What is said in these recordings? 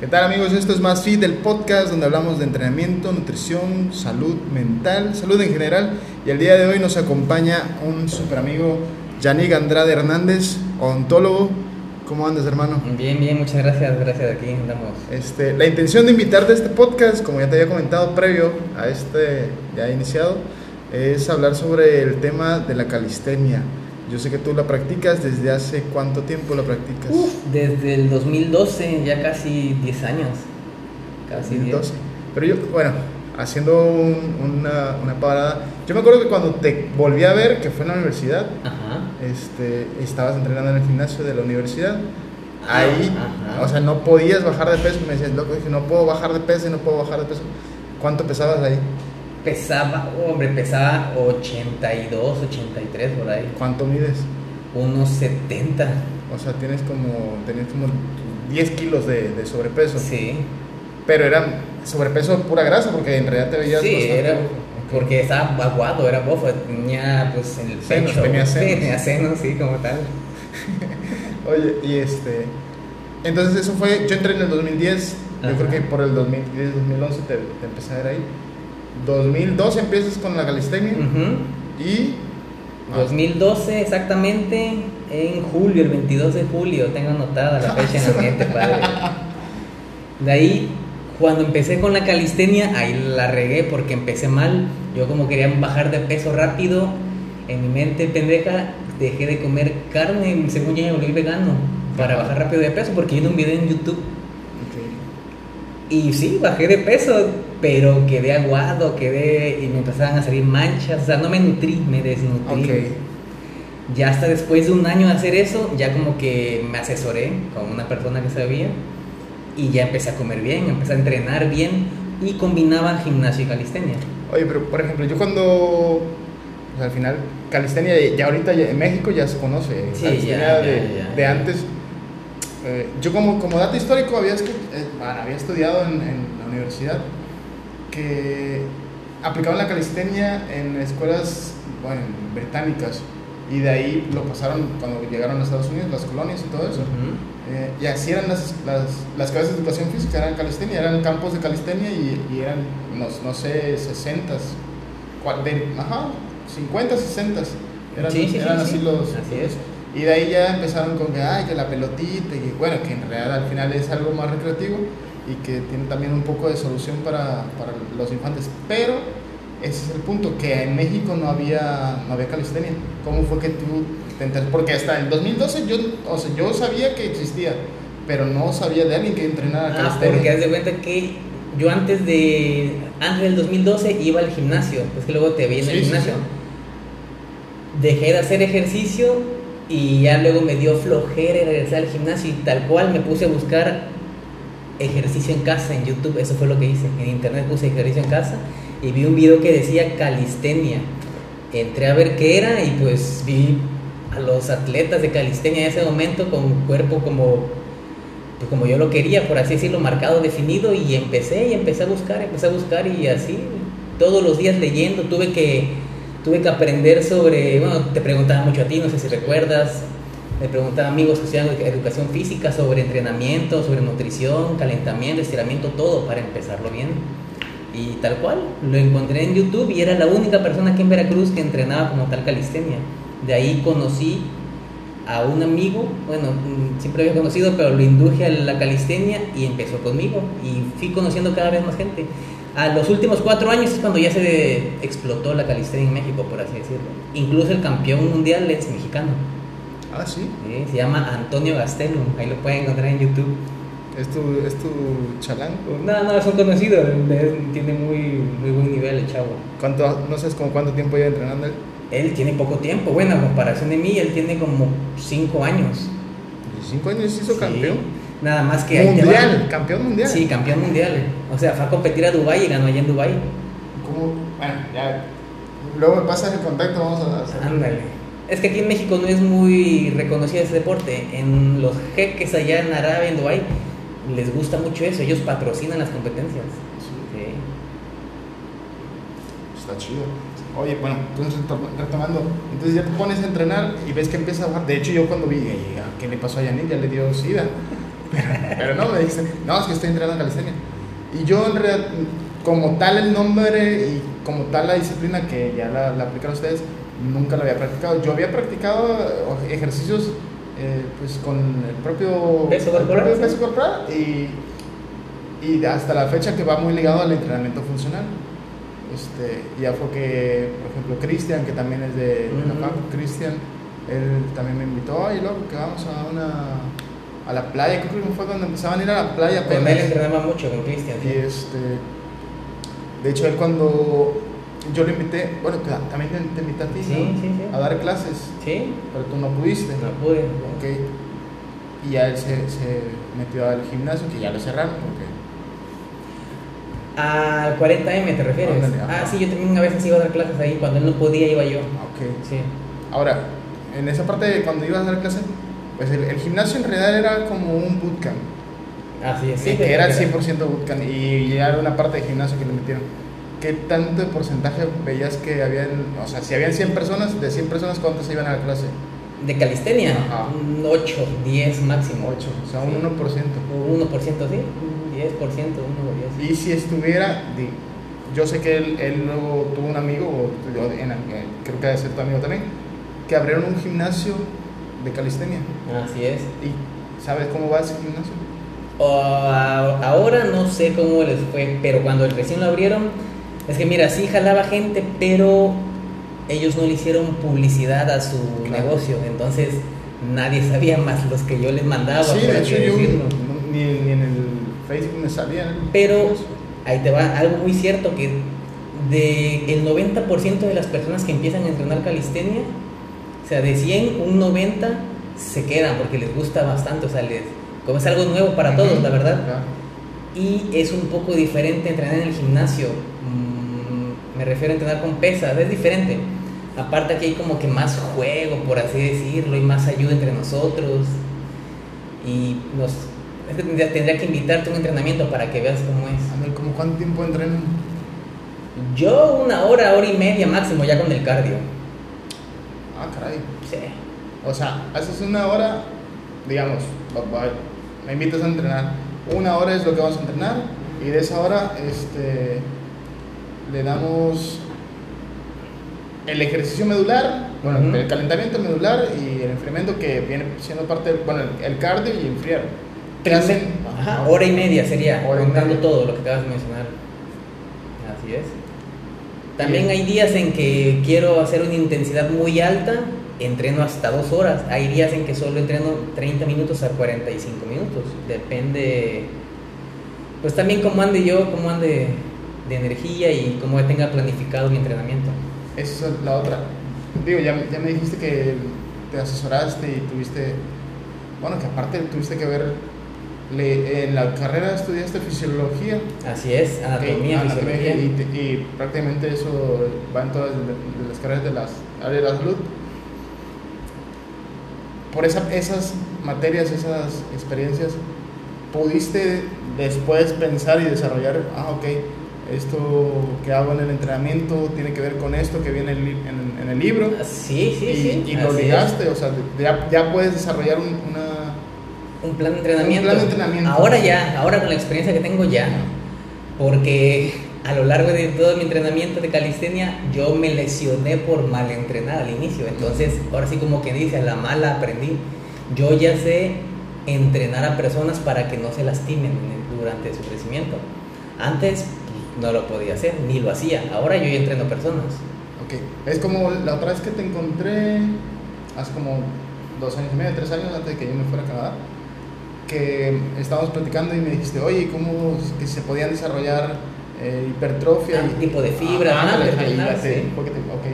¿Qué tal amigos? Esto es Más Fit, el podcast donde hablamos de entrenamiento, nutrición, salud mental, salud en general. Y el día de hoy nos acompaña un super amigo, Yannick Andrade Hernández, odontólogo. ¿Cómo andas, hermano? Bien, bien, muchas gracias, gracias, aquí andamos. Este, la intención de invitarte a este podcast, como ya te había comentado previo a este ya iniciado, es hablar sobre el tema de la calistenia. Yo sé que tú la practicas, ¿desde hace cuánto tiempo la practicas? Desde el 2012, ya casi 10 años. Casi 10. 2012. Pero yo, bueno, haciendo un- una, una parada, yo me acuerdo que cuando te volví a ver, que fue en la universidad, Ajá. este, estabas entrenando en el gimnasio de la universidad. Ah, Ahí, ajá. o sea, no podías bajar de peso. Me decías, loco, dije, no puedo bajar de peso y no puedo bajar de peso. ¿Cuánto pesabas ahí? Pesaba, hombre, pesaba 82, 83 por ahí. ¿Cuánto mides? Unos 70. O sea, tienes como, tenías como 10 kilos de, de sobrepeso. Sí. Pero era sobrepeso pura grasa, porque en realidad te veías Sí, bastante era porque estaba aguado, era bofo, tenía pues en el Senos, pecho. tenía senos. Sí, tenía senos, sí, como tal. Oye, y este. Entonces, eso fue. Yo entré en el 2010. Yo Ajá. creo que por el 2010, 2011 te, te empecé a ver ahí. 2012 empiezas con la calistenia. Y. ah, 2012 exactamente, en julio, el 22 de julio, tengo anotada la fecha en la mente, padre. De ahí, cuando empecé con la calistenia, ahí la regué porque empecé mal. Yo como quería bajar de peso rápido, en mi mente pendeja, dejé de comer carne, según yo me volví vegano, para bajar rápido de peso, porque vi un video en YouTube. Y sí, bajé de peso, pero quedé aguado, quedé y me empezaban a salir manchas, o sea, no me nutrí, me desnutrí. Ok. Ya hasta después de un año de hacer eso, ya como que me asesoré con una persona que sabía y ya empecé a comer bien, empecé a entrenar bien y combinaba gimnasio y calistenia. Oye, pero por ejemplo, yo cuando. o sea, al final, calistenia ya ahorita ya en México ya se conoce. Sí, calistenia ya, de, ya, ya. de antes. Eh, yo como, como dato histórico había, eh, bueno, había estudiado en, en la universidad que aplicaban la calistenia en escuelas bueno, británicas y de ahí lo pasaron cuando llegaron a Estados Unidos, las colonias y todo eso. Eh, y así eran las, las, las clases de educación física, eran calistenia, eran campos de calistenia y, y eran, no, no sé, 60, cua- de- ajá, 50, 60. Eran, Sí, sí, sí, eran así sí. los... Así es. Y de ahí ya empezaron con que, ay, que la pelotita, y bueno, que en realidad al final es algo más recreativo y que tiene también un poco de solución para, para los infantes. Pero ese es el punto, que en México no había, no había calistenia. ¿Cómo fue que tú te enteraste? Porque hasta el 2012 yo, o sea, yo sabía que existía, pero no sabía de alguien que entrenara Ah, calistenia. porque haz de cuenta que yo antes de antes del 2012 iba al gimnasio, es que luego te veía en el Sí, sí, gimnasio. sí. Dejé de hacer ejercicio y ya luego me dio flojera regresar al gimnasio y tal cual me puse a buscar ejercicio en casa en YouTube, eso fue lo que hice. En internet puse ejercicio en casa y vi un video que decía calistenia. Entré a ver qué era y pues vi a los atletas de calistenia en ese momento con cuerpo como pues como yo lo quería, por así decirlo, marcado, definido, y empecé y empecé a buscar, empecé a buscar y así, todos los días leyendo, tuve que, tuve que aprender sobre, bueno, te preguntaba mucho a ti, no sé si recuerdas, me preguntaba amigos que estudian educación física sobre entrenamiento, sobre nutrición, calentamiento, estiramiento, todo para empezarlo bien. Y tal cual, lo encontré en YouTube y era la única persona aquí en Veracruz que entrenaba como tal calistenia. De ahí conocí a un amigo, bueno, mm, siempre había conocido, pero lo induje a la calistenia y empezó conmigo. Y fui conociendo cada vez más gente. A los últimos cuatro años es cuando ya se explotó la calistenia en México, por así decirlo. Incluso el campeón mundial es mexicano. Ah, sí. ¿sí? Se llama Antonio Gastelum, ahí lo pueden encontrar en YouTube. ¿Es tu, es tu chalán? No, no, es un conocido, tiene muy, muy buen nivel el chavo. ¿Cuánto, no sabes como cuánto tiempo lleva entrenando él? Él tiene poco tiempo, bueno, a comparación de mí, él tiene como cinco años. 15 años hizo Sí. campeón. Nada más que ahí te Mundial, va. campeón mundial. Sí, campeón mundial. O sea, fue a competir a Dubai y ganó allá en Dubai. ¿Cómo? Bueno, ya. Luego me pasas el contacto, vamos a hacer. Ándale. Es que aquí en México no es muy reconocido ese deporte. En los jeques allá en Arabia, en Dubai, les gusta mucho eso. Ellos patrocinan las competencias. Sí. Está chido. Oye, bueno, entonces retom- retomando, entonces ya te pones a entrenar y ves que empieza a bajar. De hecho, yo cuando vi, "Ey, ¿a ¿qué le pasó a Yannick? Ya le dio sida. Pero, Pero no, me dijiste, no, es que estoy entrenando calistenia. Y yo en realidad, como tal el nombre y como tal la disciplina que ya la, la aplican ustedes, nunca la había practicado. Yo había practicado eh, ejercicios eh, pues con el propio Peso corporal, propio sí. peso corporal y, y hasta la fecha que va muy ligado al entrenamiento funcional. Este, ya fue que, por ejemplo, Cristian, que también es de. Napanco, Cristian, él también me invitó, ay, loco, que vamos a una a la playa, creo que fue cuando empezaban a ir a la playa Con él entrenaba mucho, con Cristian. Y este, de hecho, él cuando yo lo invité, bueno, también te, te invité a ti, Sí, ¿no? sí, sí. A dar clases, Sí, pero tú no pudiste. no pude. Ok. Y ya él se, se metió al gimnasio, que ya lo cerraron, porque Al 40M te refieres. Ándale, ah, sí, yo también a veces iba a dar clases ahí. Cuando él no podía, iba yo. ok. Sí. Ahora, en esa parte de cuando ibas a dar clase, pues el, el gimnasio en realidad era como un bootcamp. Así es. Sí, que era el 100% bootcamp y ya era una parte de gimnasio que le metieron. ¿Qué tanto de porcentaje veías que habían, o sea, si habían 100 personas, de 100 personas, ¿cuántas iban a la clase? De calistenia, Ajá. un 8, 10 máximo. 8, o sea, un Sí. 1%. O 1%, sí. Un 10%, 1 o 10. Y si estuviera, di- yo sé que él, él luego tuvo un amigo, o yo en- creo que debe ser tu amigo también, que abrieron un gimnasio de calistenia. Así es. ¿Y sabes cómo va ese gimnasio? O, a- ahora no sé cómo les fue, pero cuando recién lo abrieron, es que mira, sí jalaba gente, pero ellos no le hicieron publicidad a su Claro. negocio, entonces nadie sabía más los que yo les mandaba. sí, de hecho yo ni, ni en el Facebook me salía. Pero ahí te va algo muy cierto que de el 90% de las personas que empiezan a entrenar calistenia, o sea, de 100, un 90 se quedan porque les gusta bastante, o sea, les, como es algo nuevo para todos, la verdad. Y es un poco diferente entrenar en el gimnasio. Mm, me refiero a entrenar con pesas, es diferente. Aparte aquí hay como que más juego, por así decirlo, y más ayuda entre nosotros. Y nos, es que tendría, tendría que invitarte a un entrenamiento para que veas cómo es. Ándale, ¿cómo cuánto tiempo entrenan? Yo una hora, hora y media máximo ya con el cardio. Ah, caray. Sí. O sea, haces una hora, digamos, me invitas a entrenar. Una hora es lo que vamos a entrenar y de esa hora este, le damos el ejercicio medular, bueno, el calentamiento medular y el enfriamiento que viene siendo parte, del- bueno, el, cardio y enfriar. ¿Qué hacen? Ajá, hora y media sería, Hora contando media. todo lo que acabas de mencionar. Así es. También hay días en que quiero hacer una intensidad muy alta, entreno hasta dos horas. Hay días en que solo entreno 30 minutos a 45 minutos. Depende, pues también cómo ande yo, cómo ande de energía y cómo tenga planificado mi entrenamiento. Esa es la otra. Digo, ya, ya me dijiste que te asesoraste y tuviste, bueno, que aparte tuviste que ver, le- en la carrera estudiaste fisiología. Así es, anatomía, Ok, anatomía, fisiología. y, y prácticamente eso va en todas las carreras de las áreas de la salud. Por esa- esas materias, esas experiencias, pudiste después pensar y desarrollar, ah, ok, esto que hago en el entrenamiento tiene que ver con esto que viene en, en- en el libro. Sí, sí, y, sí. y lo ligaste, o sea, ya, ya puedes desarrollar un- una... Un plan de entrenamiento. Un plan de entrenamiento. Ahora ya, ahora con la experiencia que tengo ya. Porque a lo largo de todo mi entrenamiento de calistenia, yo me lesioné por mal entrenar al inicio. Entonces, ahora sí como que dice, a la mala aprendí. Yo ya sé entrenar a personas para que no se lastimen en- durante su crecimiento. Antes pues, no lo podía hacer, ni lo hacía. Ahora yo ya entreno personas. Ok, es como la otra vez que te encontré, hace como dos años y medio, tres años antes de que yo me fuera a Canadá, que estábamos platicando y me dijiste, oye, ¿cómo que se podían desarrollar eh, hipertrofia? Ah, y, tipo de fibra, Ah, ándale, te- sí. porque te- ok.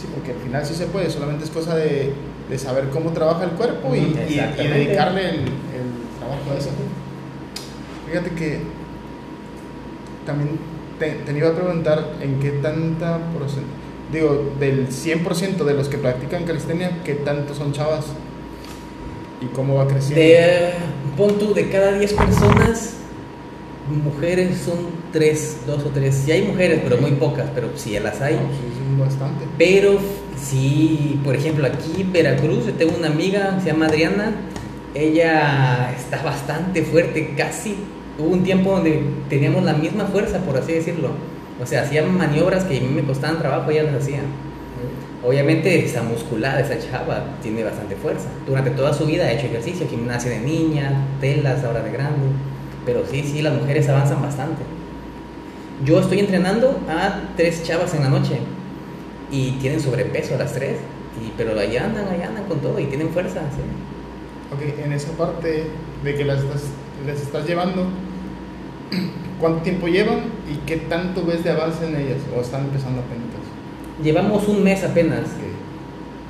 Sí, porque al final sí se puede, solamente es cosa de, de saber cómo trabaja el cuerpo y, y- dedicarle el, el trabajo a eso. Fíjate que también te, te iba a preguntar en qué tanta porcen- digo, del 100% de los que practican calistenia, qué tanto son chavas y cómo va creciendo. De, pon tú, de cada 10 personas, mujeres son 3, 2 o 3. Sí hay mujeres, pero muy pocas, pero sí las hay. No, es bastante. Pero sí, por ejemplo, aquí en Veracruz, yo tengo una amiga, se llama Adriana, Ella está bastante fuerte, casi. Hubo un tiempo donde teníamos la misma fuerza, por así decirlo. O sea, hacía maniobras que a mí me costaban trabajo, ella las hacía. Obviamente está musculada esa chava, tiene bastante fuerza. Durante toda su vida ha hecho ejercicio, gimnasia de niña, telas ahora de grande. Pero sí, sí, las mujeres avanzan bastante. Yo estoy entrenando a tres chavas en la noche y tienen sobrepeso a las tres, pero ahí andan, ahí andan con todo y tienen fuerza. ¿sí? Ok, en esa parte de que las estás, estás llevando, ¿cuánto tiempo llevan y qué tanto ves de avance en ellas? ¿O están empezando apenas? Llevamos un mes apenas.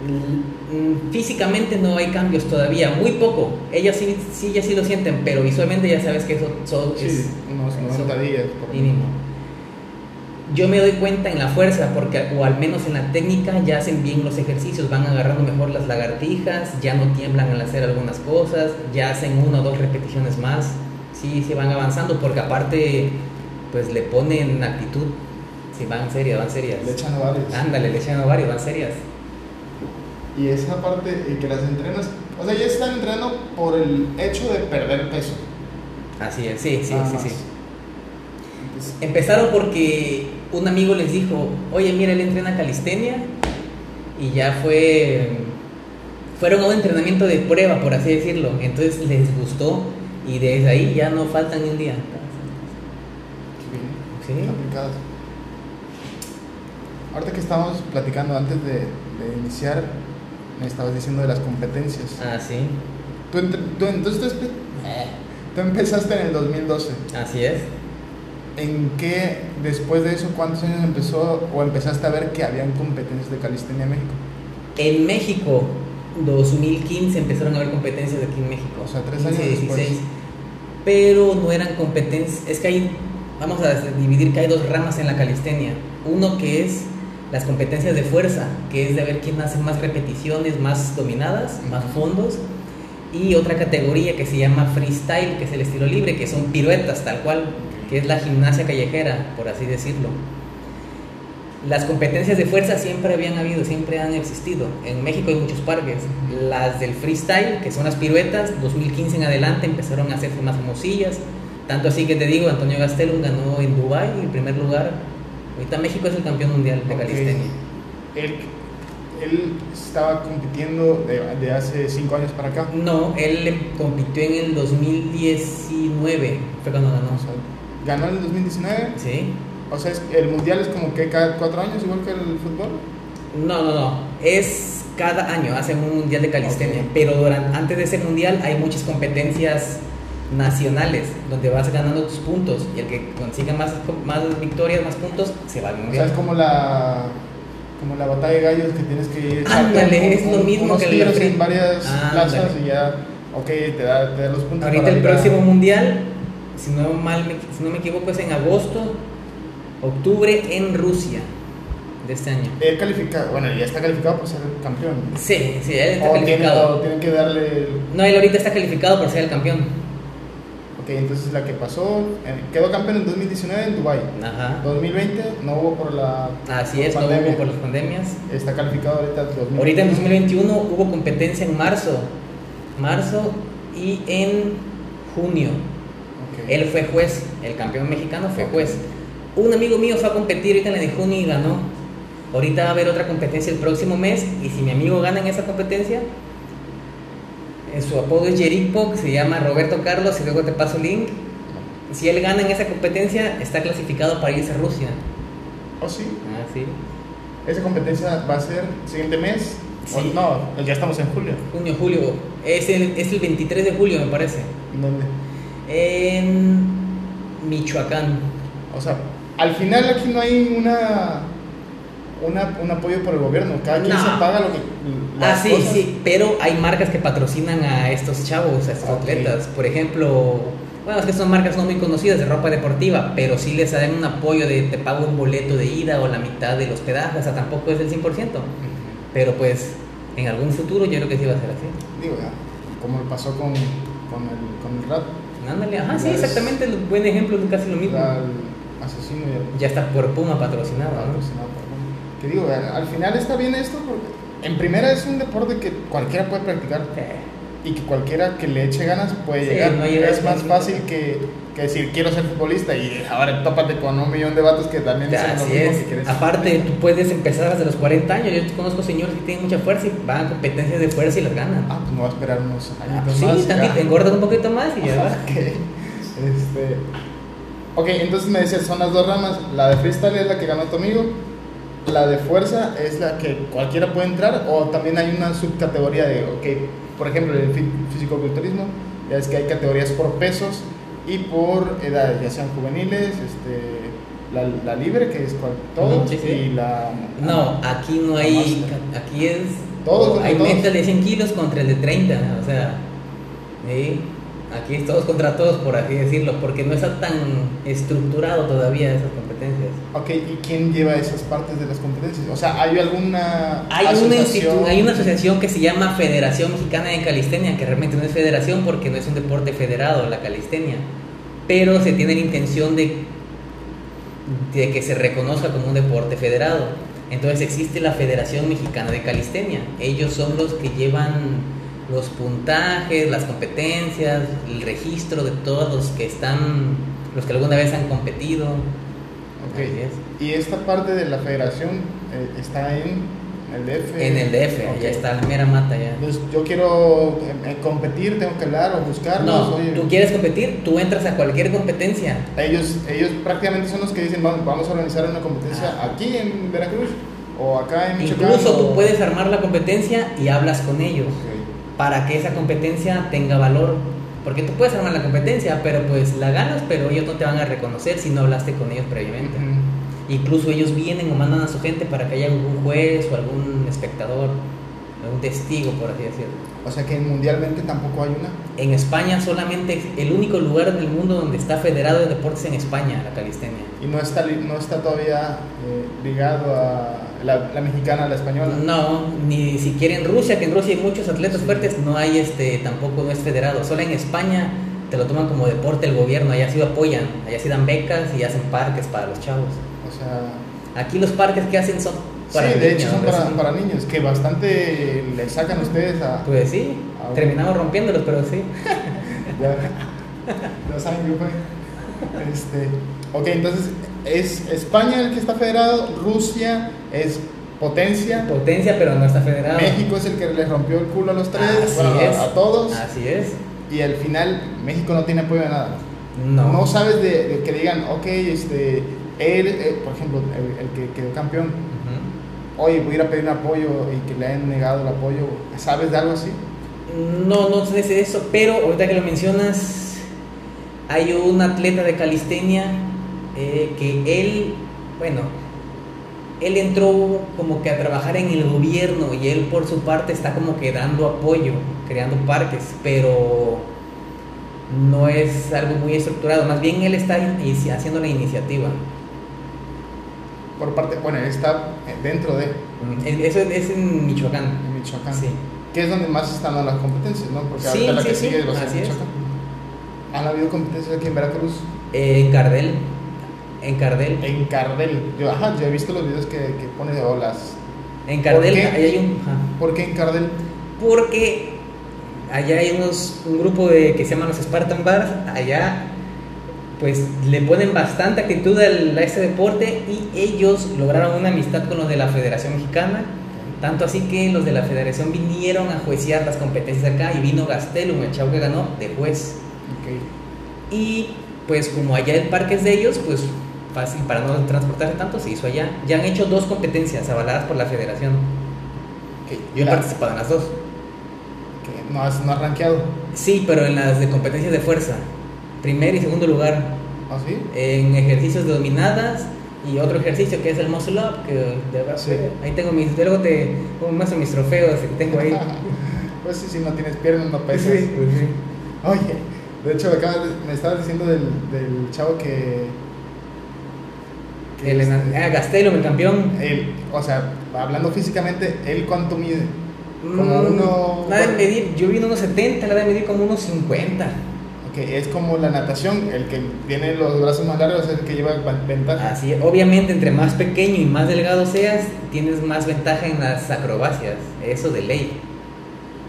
Mm, Físicamente no hay cambios todavía, muy poco. Ellas sí, sí, ya sí lo sienten, pero visualmente ya sabes que eso, eso Sí, es unos 90 eso- días. Por mínimo. Yo me doy cuenta en la fuerza, porque, o al menos en la técnica, ya hacen bien los ejercicios, van agarrando mejor las lagartijas, ya no tiemblan al hacer algunas cosas, ya hacen una o dos repeticiones más, sí, sí van avanzando, porque aparte, pues le ponen actitud, si van serias, van serias. Le echan ovarios. Ándale, le echan varios, van serias. Y esa parte y que las entrenas, o sea, ya están entrenando por el hecho de perder peso. Así es, sí, sí, Nada sí, más. sí. Entonces, Empezaron porque un amigo les dijo, oye, mira, él entrena calistenia y ya fue, fueron a un entrenamiento de prueba, por así decirlo. Entonces les gustó y desde ahí ya no faltan ni un día. qué Sí. aplicadas. Ahorita que estábamos platicando antes de, de iniciar, me estabas diciendo de las competencias. Ah, sí. Tú, tú- entonces tú, Eh, tú empezaste en el 2012. Así es. ¿En qué, después de eso, cuántos años empezó o empezaste a ver que habían competencias de calistenia en México? En México, 2015 empezaron a haber competencias aquí en México. O sea, tres años después. Pero no eran competencias. Es que hay, vamos a dividir que hay dos ramas en la calistenia. Uno que es las competencias de fuerza, que es de ver quién hace más repeticiones, más dominadas, más fondos. Y otra categoría que se llama freestyle, que es el estilo libre, que son piruetas tal cual, que es la gimnasia callejera, por así decirlo. Las competencias de fuerza siempre habían habido, siempre han existido. En México hay muchos parques. Las del freestyle, que son las piruetas, 2015 en adelante empezaron a hacerse más famosillas. Tanto así que te digo, Antonio Gastelum ganó en Dubai en primer lugar. Ahorita México es el campeón mundial de Ok. calistenia. Él, él estaba compitiendo de, de hace cinco años para acá. No, él em- compitió en el 2019, fue cuando O ganó. sea, ganó en el 2019. ¿Sí? O sea, el mundial es como que cada cuatro años, igual que el fútbol. No, no, no. Es cada año hacen un mundial de calistenia. Pero durante, antes de ese mundial hay muchas competencias nacionales donde vas ganando tus puntos y el que consiga más, más victorias, más puntos, se va al O sea, mundial. es como la como la batalla de gallos que tienes que ir Ándale, es lo mismo unos que el tiros en varias Ándale. plazas y ya, ok, te da, te da los puntos. Ahorita para el ir a- próximo mundial, si no, mal, me- si no me equivoco, es en agosto, octubre en Rusia de este año. Él califica, bueno, ya está calificado por ser campeón. Sí, sí, él está O tiene- calificado. o tienen que darle. No, él ahorita está calificado por ser el campeón. Ok, entonces la que pasó, eh, quedó campeón en 2019 en Dubai. Ajá. 2020 no hubo por la Así por es, no pandemia. hubo por las pandemias. Está calificado ahorita 2021. Ahorita en 2021 hubo competencia en marzo, marzo y en junio. Ok. Él fue juez, el campeón mexicano fue juez. Un amigo mío fue a competir ahorita en la de junio y ganó. Ahorita va a haber otra competencia el próximo mes y si mi amigo gana en esa competencia, su apodo es Jerico, se llama Roberto Carlos y luego te paso el link. Si él gana en esa competencia, está clasificado para irse a Rusia. ¿Oh, sí? Ah, sí. Esa competencia va a ser siguiente mes. O- Sí. no, ya estamos en julio. Junio, julio. Es el, es el 23 de julio, me parece. ¿Dónde? En Michoacán. O sea, al final aquí no hay una, una un apoyo por el gobierno. Cada quien No. se paga lo que. Ah, sí, cosas. sí, pero hay marcas que patrocinan a estos chavos, a estos atletas. Por ejemplo, bueno, es que son marcas no muy conocidas de ropa deportiva, pero sí les dan un apoyo de te pago un boleto de ida o la mitad del hospedaje, o sea, tampoco es del 100%. Pero pues en algún futuro yo creo que sí va a ser así. Digo, ya, como pasó con, con, el, con el rap. Ándale, ajá, sí, exactamente, buen ejemplo casi lo mismo. Asesino Ya está por Puma patrocinado, ¿no? patrocinado por Roma. Que digo, al, al final está bien esto porque en primera es un deporte que cualquiera puede practicar. Y que cualquiera que le eche ganas puede Sí, llegar. no es más fácil que, que decir quiero ser futbolista y ahora tópate con un millón de vatos que también dicen lo mismo es. que quieren ser Aparte, tú puedes empezar desde los 40 años. Yo conozco señores que tienen mucha fuerza y van a competencias de fuerza y las ganan. Ah, pues no va a esperar unos Ah, añitos pues sí, más. tantito, ya. engordas un poquito más y ya va. Ok. Este, ok, entonces me decías, son las dos ramas. La de freestyle es la que ganó tu amigo. La de fuerza es la que cualquiera puede entrar. O también hay una subcategoría de, ok, por ejemplo, el fí- fisicoculturismo, ya es que hay categorías por pesos y por edades, ya sean juveniles, este, la, la libre, que es cual, todo, Ujú, sí, sí. y la. No, aquí no hay. Aquí es. Todos hay metas de 100 kilos contra el de 30. O sea, ¿sí? aquí es todos contra todos, por así decirlo, porque no está tan estructurado todavía competencias. Ok, ¿y quién lleva esas partes de las competencias? O sea, ¿hay alguna Hay una, asociación? institu- hay una asociación que se llama Federación Mexicana de Calistenia, que realmente no es federación porque no es un deporte federado la calistenia, pero se tiene la intención de, de que se reconozca como un deporte federado. Entonces existe la Federación Mexicana de Calistenia. Ellos son los que llevan los puntajes, las competencias, el registro de todos los que están, los que alguna vez han competido. Y esta parte de la federación eh, está en el DF. En el DF, Ok. ya está la mera mata ya. Entonces, yo quiero eh, eh, competir, tengo que hablar o buscarlos. No, oye, tú quieres competir, tú entras a cualquier competencia. ellos, ellos prácticamente son los que dicen, vamos, vamos a organizar una competencia Ah. aquí en Veracruz o acá en Michoacán. Incluso o- tú puedes armar la competencia y hablas con ellos para que esa competencia tenga valor. Porque tú puedes armar la competencia, pero pues la ganas, pero ellos no te van a reconocer si no hablaste con ellos previamente. Incluso ellos vienen o mandan a su gente para que haya algún juez o algún espectador, algún testigo, por así decirlo. O sea que mundialmente tampoco hay una. En España solamente, el único lugar en el mundo donde está federado de deportes en España, la calistenia. Y no está, no está todavía eh, ligado a la, la mexicana, a la española. No, ni siquiera en Rusia, que en Rusia hay muchos atletas fuertes, no hay este, tampoco no es federado. Solo en España te lo toman como deporte el gobierno, allá sí lo apoyan, allá sí dan becas y hacen parques para los chavos. O sea, Aquí los parques que hacen son para sí, de hecho son para, ¿sí? para niños, que bastante le sacan ustedes a... Pues sí, Ah, terminamos rompiéndolos, pero sí. Ya, ya saben fue. Este, ok, entonces es España el que está federado, Rusia es potencia, Potencia, pero no está federado. México es el que les rompió el culo a los tres, Así bueno, a- es. a, todos, Así es. y al final México no tiene apoyo de nada. No. No sabes de, de que digan, ok, este, él, eh, por ejemplo, el, el que quedó campeón, Ujú. oye, voy a ir a pedir un apoyo y que le hayan negado el apoyo, ¿sabes de algo así? No, no sé de eso, pero ahorita que lo mencionas, hay un atleta de calistenia eh, que él, bueno, él entró como que a trabajar en el gobierno y él por su parte está como que dando apoyo, creando parques, pero no es algo muy estructurado, más bien él está haciendo la iniciativa. Por parte, bueno, él está dentro de Mm, Eso es en Michoacán. en Michoacán. Sí. que es donde más están las competencias, ¿no? Porque Sí, ahorita la sí, que sigue va a ser así es. Michoacán. ¿Han habido competencias aquí en Veracruz? Eh, en Cardel. En Cardel. En Cardel. Yo, ajá, yo he visto los videos que, que pone de olas. En Cardel ahí hay un... ajá. ¿Por qué en Cardel? Porque allá hay unos, un grupo de, que se llaman los Spartan Bars, allá pues le ponen bastante actitud al- a este deporte y ellos lograron una amistad con los de la Federación Mexicana, tanto así que los de la Federación vinieron a juiciar las competencias acá y vino Gastelum, el chavo que ganó, de juez. Ok. Y pues como allá el parque es de ellos, pues fácil para no transportarse tanto, se hizo allá. Ya han hecho dos competencias avaladas por la Federación. ok. Yo he La- participado en las dos. que no has, no has rankeado. Sí, pero en las de competencias de fuerza. Primer y segundo lugar. ¿Ah, sí? En ejercicios de dominadas y otro ejercicio que es el muscle up. Que de Sí. Ahí tengo mis. Luego te muestro mis trofeos que tengo ahí. pues sí, si no tienes piernas, no pesas. Sí, pues sí. Oye, de hecho, de- me estabas diciendo del, del chavo que. Que El, ah, Gastelo, el campeón. él, o sea, hablando físicamente, ¿él cuánto mide? Como Mm, uno- La de medir, yo vi unos 70, la de medir como unos 50. Ok, es como la natación, el que tiene los brazos más largos es el que lleva va- ventaja. Así, es. obviamente, entre más pequeño y más delgado seas, tienes más ventaja en las acrobacias. Eso de ley.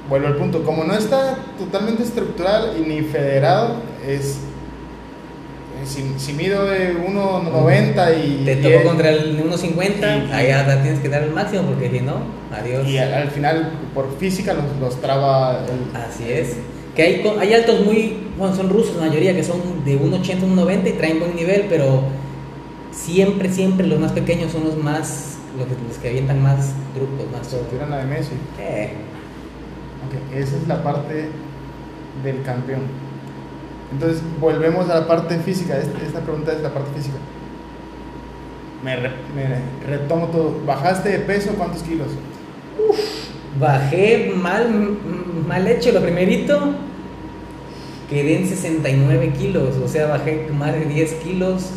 vuelvo al punto, como no está totalmente estructural y ni federado, es... Si, si mido de 1,90 y... Te y- tocó contra el 1.50, y- ahí ya tienes que dar el máximo porque si no, adiós. Y al, al final, por física, los, los traba el... Así es. Que hay, hay altos muy, bueno, son rusos la mayoría, que son de 1.80 a 1.90 y traen buen nivel, pero siempre, siempre los más pequeños son los más, los que, los que avientan más trucos, más Se tiran la de Messi. Eh, Ok, esa es la parte del campeón. Entonces, volvemos a la parte física. Esta pregunta es la parte física. Me, re- me retomo todo. ¿Bajaste de peso cuántos kilos? bajé mal, mal hecho lo primerito, quedé en 69 kilos, o sea, bajé más de 10 kilos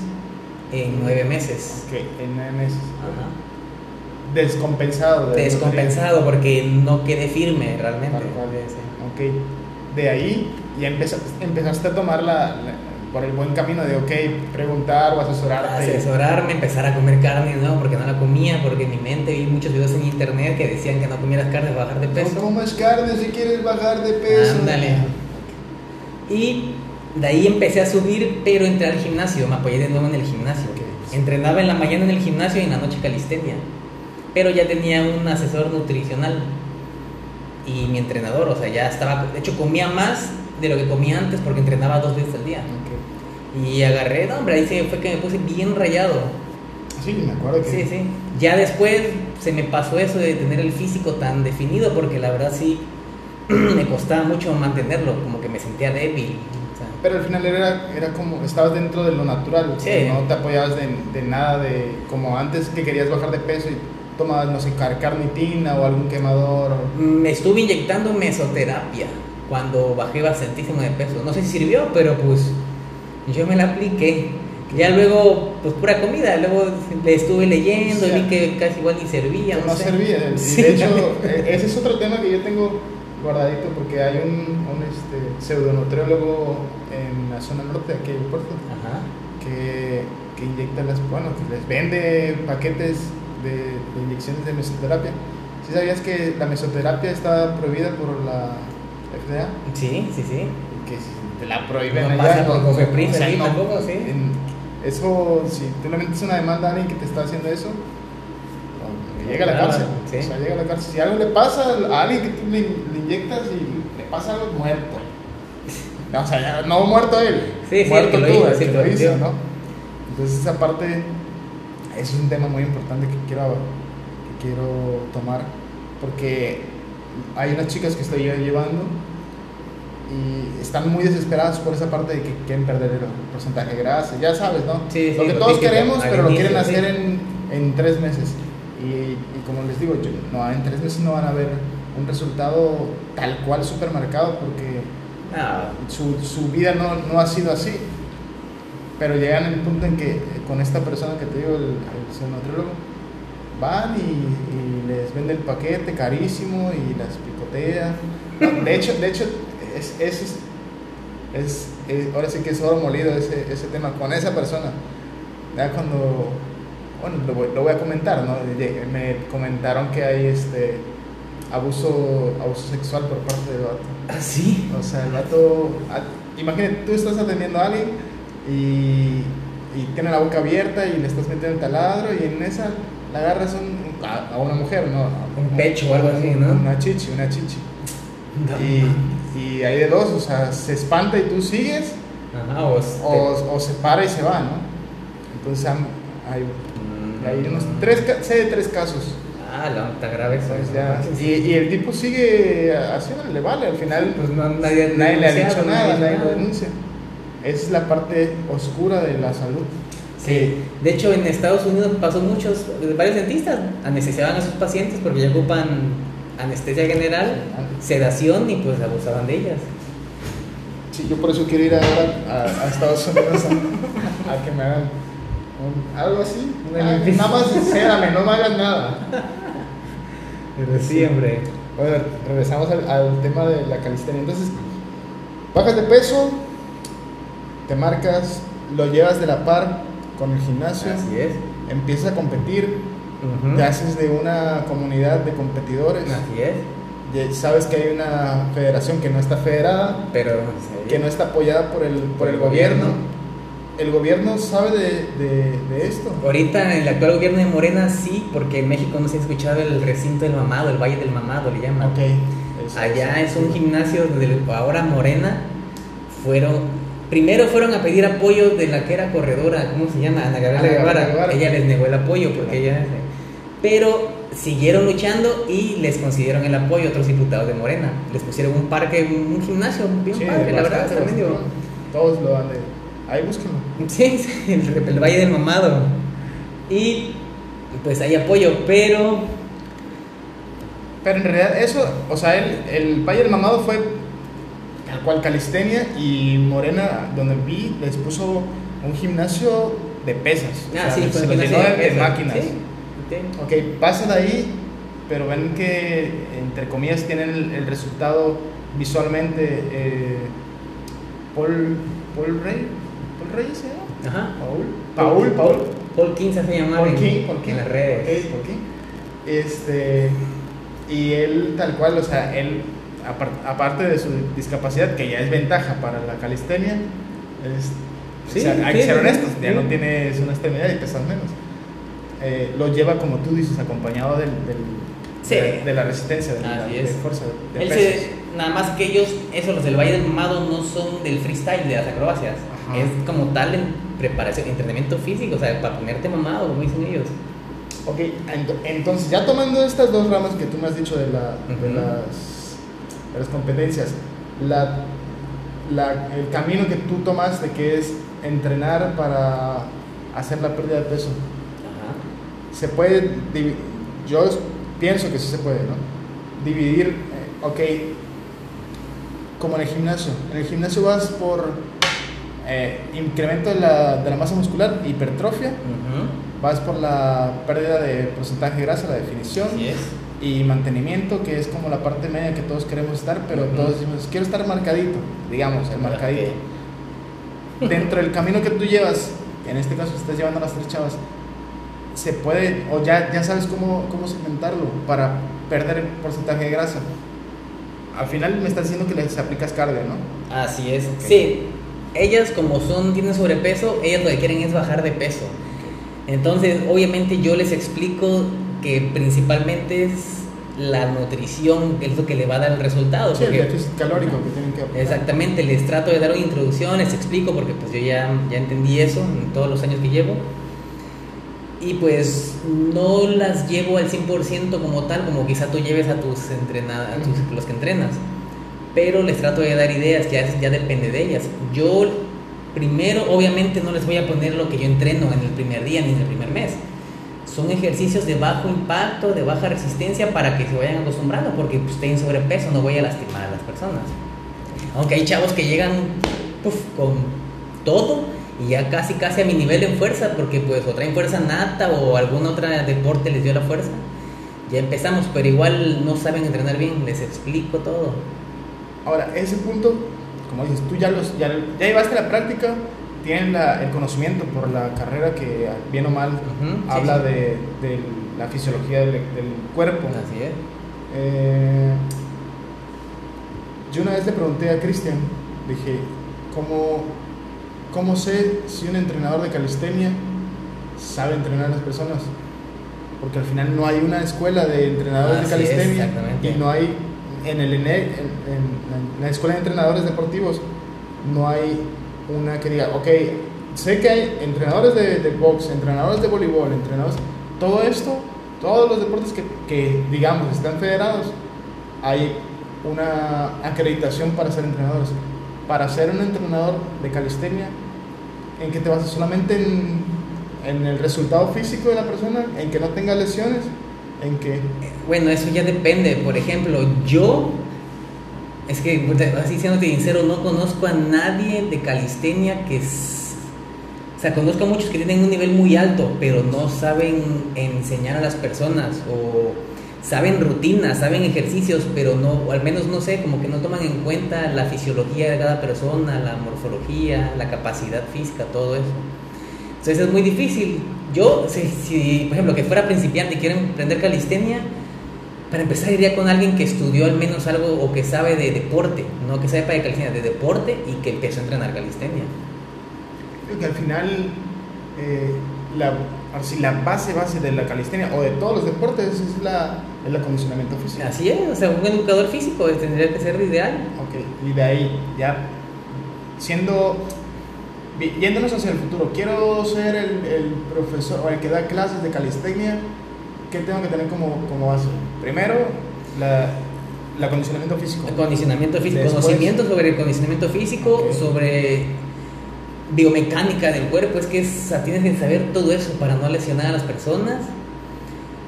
en 9 meses. Ok, en nueve meses. Ajá. Descompensado. de- Descompensado porque no quedé firme realmente. Sí, sí. Ok, de ahí ya empeza- empezaste a tomar la, la- por el buen camino de, ok, preguntar o asesorarte. asesorarme, empezar a comer carne de nuevo porque no la comía, porque en mi mente vi muchos videos en internet que decían que no comieras carne para bajar de No peso. comas carne si quieres bajar de peso. Ándale. Y de ahí empecé a subir, pero entré al gimnasio, me apoyé de nuevo en el gimnasio. Entrenaba en la mañana en el gimnasio y en la noche calistenia. Pero ya tenía un asesor nutricional y mi entrenador, o sea, ya estaba, de hecho comía más de lo que comía antes porque entrenaba dos veces al día. Ok. Y agarré, no, hombre, ahí sí fue que me puse bien rayado. Sí, me acuerdo que... Sí, sí. Ya después se me pasó eso de tener el físico tan definido porque la verdad sí me costaba mucho mantenerlo, como que me sentía débil. o sea. Pero al final era, era como, estabas dentro de lo natural, Sí. no te apoyabas de, de nada de, como antes que querías bajar de peso y tomabas, no sé, car- carnitina o algún quemador. Me estuve inyectando mesoterapia cuando bajé bastantísimo de peso. No sé si sirvió, pero pues yo me la apliqué. Ya luego, pues pura comida, luego le estuve leyendo y vi que casi igual ni servía. no sé. servía. Y Sí. de hecho, e- ese es otro tema que yo tengo guardadito porque hay un, un este, pseudonutriólogo en la zona norte, aquí en Puerto, Ajá. que, que inyecta las, bueno, que les vende paquetes de, de inyecciones de mesoterapia. ¿Sí sabías que la mesoterapia está prohibida por la FDA? Sí, sí, sí. Que si te la prohíben No allá, pasa por Cofepris o sea, no, tampoco, sí. en- eso, si tú le metes una demanda a alguien que te está haciendo eso, no, llega a la cárcel. sí. O sea, llega a la cárcel. Si algo le pasa a alguien que tú le, le inyectas y le pasa algo, muerto. No, o sea, ya, no muerto él, Sí, sí, muerto el que lo hizo, el que lo hizo. ¿no? Entonces esa parte, eso es un tema muy importante que quiero, que quiero tomar, porque hay unas chicas que estoy llevando y están muy desesperadas por esa parte de que quieren perder el porcentaje de grasa, ya sabes, ¿no? Sí, lo que lo todos queremos, pero lo quieren hacer en, en tres meses. Y, y como les digo, yo- no, en tres meses no van a ver un resultado tal cual supermercado porque Ah, su, su vida no, no ha sido así. Pero llegan al punto en que eh, con esta persona que te digo, el, el van y, y les vende el paquete carísimo y las picotea. No, de hecho, de hecho es, es, es, es- ahora sí que es oro molido ese, ese tema con esa persona. Ya cuando, bueno, lo voy, lo voy a comentar, ¿no? Me comentaron que hay este abuso, abuso sexual por parte del vato. ¿Ah, sí? O sea, el vato. a- Imagínate, tú estás atendiendo a alguien y, y tiene la boca abierta y le estás metiendo el taladro y en esa la agarras un- a, a una mujer, ¿no? Un pecho o algo así, ¿no? Una chichi, una chichi. Y, y hay de dos, o sea, se espanta y tú sigues Ajá, o, o, o se para y se va, ¿no? Entonces hay, hay unos tres, sé de tres casos. Ah, no, está grave eso. Pues ya, y, y el tipo sigue haciendo, le vale, al final Pues no, nadie, nadie le ha dicho nada, nadie lo nada. Esa es la parte oscura de la salud. Sí, de hecho en Estados Unidos pasó muchos, varios dentistas anestesiaban a sus pacientes porque ya ocupan anestesia general, sedación y pues abusaban de ellas. Sí, yo por eso quiero ir ahora a, a Estados Unidos a, a que me hagan un- algo así. Ah, nada más sincérame, no me hagas nada. Pero siempre. Bueno, regresamos al, al tema de la calistenia. Entonces, bajas de peso, te marcas, lo llevas de la par con el gimnasio, Así es. empiezas a competir, te haces de una comunidad de competidores. Así es. sabes que hay una federación que no está federada, Pero. que no está apoyada por el, por el gobierno. ¿El gobierno sabe de, de- de esto? Ahorita en el actual gobierno de Morena sí, porque en México no se ha escuchado el recinto del mamado, el Valle del Mamado le llaman. Eso, Allá eso, es un gimnasio donde ahora Morena fueron. Primero fueron a pedir apoyo de la que era corredora, ¿cómo se llama? Ana Gabriela Guevara. Ella les negó el apoyo porque ella. Pero siguieron luchando y les concedieron el apoyo a otros diputados de Morena. Les pusieron un parque, un gimnasio bien Sí, padre, la verdad. Todos lo dan de. Ahí búsquenlo. Sí, sí, el, el Valle del Mamado. Y pues hay apoyo, pero Pero en realidad eso, o sea, el, el Valle del Mamado fue tal cual calistenia y Morena, donde vi, les puso un gimnasio de pesas. O Ah, sea, sí, se fue lo un llenó de, máquinas. sí, sí. Ok, pasan ahí, pero ven que, entre comillas, tienen el, el resultado visualmente. eh, Paul, Paul Rey, Paul Reyes, ¿se llama? Ajá. Paul, Paul, Paul. Paul 15 se llamaba Paul King, Paul King. en las redes. Paul King. Este, y él tal cual, o sea, él, aparte de su discapacidad, que ya es ventaja para la calistenia, es, Sí, o sea, hay que ser honestos, ya sí. no tienes una extremidad y pesas menos. Eh, lo lleva, como tú dices, acompañado del, del- Sí. de, de la resistencia, de la de fuerza, de Él pesos. se- nada más que ellos, eso, los del Valle del Mamado no son del freestyle, de las acrobacias. Ajá. Es como tal en preparación, entrenamiento físico, o sea, para ponerte mamado, como dicen ellos. Ok, ento- entonces ya tomando estas dos ramas que tú me has dicho de, la, Ujú. las, de las competencias, la, la- el camino que tú tomaste que es entrenar para hacer la pérdida de peso, Ajá. se puede, yo pienso que sí se puede, ¿no? Dividir, eh, ok, como en el gimnasio, en el gimnasio vas por eh, incremento de la, de la masa muscular, hipertrofia, vas por la pérdida de porcentaje de grasa, la definición, Así es. Y mantenimiento, que es como la parte media que todos queremos estar, pero Ujú. todos decimos, quiero estar marcadito, digamos, el marcadito. Ok. Dentro del camino que tú llevas, en este caso estás llevando a las tres chavas, se puede, o ya, ya sabes cómo, cómo segmentarlo para perder el porcentaje de grasa. Al final me estás diciendo que les aplicas cardio, ¿no? Así es. Sí, ellas como son, tienen sobrepeso, ellas lo que quieren es bajar de peso. Entonces, obviamente yo les explico que principalmente es la nutrición, que es lo que le va a dar el resultado. Sí, el porque- déficit calórico que tienen que aplicar. Exactamente, les trato de dar una introducción, les explico porque pues yo ya, ya entendí eso en todos los años que llevo. Y pues no las llevo al 100% como tal, como quizá tú lleves a tus entrenados, a tus- los que entrenas. Pero les trato de dar ideas, ya, ya depende de ellas. Yo primero, obviamente no les voy a poner lo que yo entreno en el primer día ni en el primer mes. Son ejercicios de bajo impacto, de baja resistencia para que se vayan acostumbrando, porque pues, tienen sobrepeso, no voy a lastimar a las personas. Aunque hay chavos que llegan puf, con todo y ya casi casi a mi nivel en fuerza, porque pues o traen fuerza nata o algún otro deporte les dio la fuerza. Ya empezamos, pero igual no saben entrenar bien, les explico todo. Ahora, ese punto, como dices, tú ya, los, ya, ya llevaste la práctica, tienen la- el conocimiento por la carrera que, bien o mal, habla sí. De, de la fisiología del, del cuerpo. Así es. Eh, yo una vez le pregunté a Cristian, dije, ¿cómo, ¿cómo sé si un entrenador de calistenia sabe entrenar a las personas? Porque al final no hay una escuela de entrenadores de es, calistenia exactamente. y no hay en el ENE, en, en la escuela de entrenadores deportivos no hay una que diga, ok, sé que hay entrenadores de, de box, entrenadores de voleibol, entrenadores, todo esto, todos los deportes que, que digamos están federados, hay una acreditación para ser entrenadores. Para ser un entrenador de calistenia, ¿en qué te basas? ¿Solamente en, en el resultado físico de la persona? ¿En que no tenga lesiones? ¿En que Bueno, eso ya depende. Por ejemplo, yo, es que, así siéndote sincero, no conozco a nadie de calistenia que... s- O sea, conozco a muchos que tienen un nivel muy alto, pero no saben enseñar a las personas o saben rutinas, saben ejercicios, pero no, o al menos no sé, como que no toman en cuenta la fisiología de cada persona, la morfología, la capacidad física, todo eso. Entonces es muy difícil. Yo, si, si, por ejemplo, que fuera principiante y quiero aprender calistenia, Para empezar iría con alguien que estudió al menos algo o que sabe de deporte, no que sepa de calistenia, de deporte y que empezó a entrenar calistenia. Creo que al final eh, la, así, la base base de la calistenia o de todos los deportes es la, el acondicionamiento físico. Así es, o sea, un educador físico tendría que ser ideal. Ok, y de ahí ya siendo yéndonos hacia el futuro, quiero ser el, el profesor o el que da clases de calistenia, ¿qué tengo que tener como, como base? Primero, la, el acondicionamiento físico. Acondicionamiento físico, Después- conocimiento sobre el condicionamiento físico, sobre biomecánica del cuerpo, es que es- o sea, tienes que saber todo eso para no lesionar a las personas.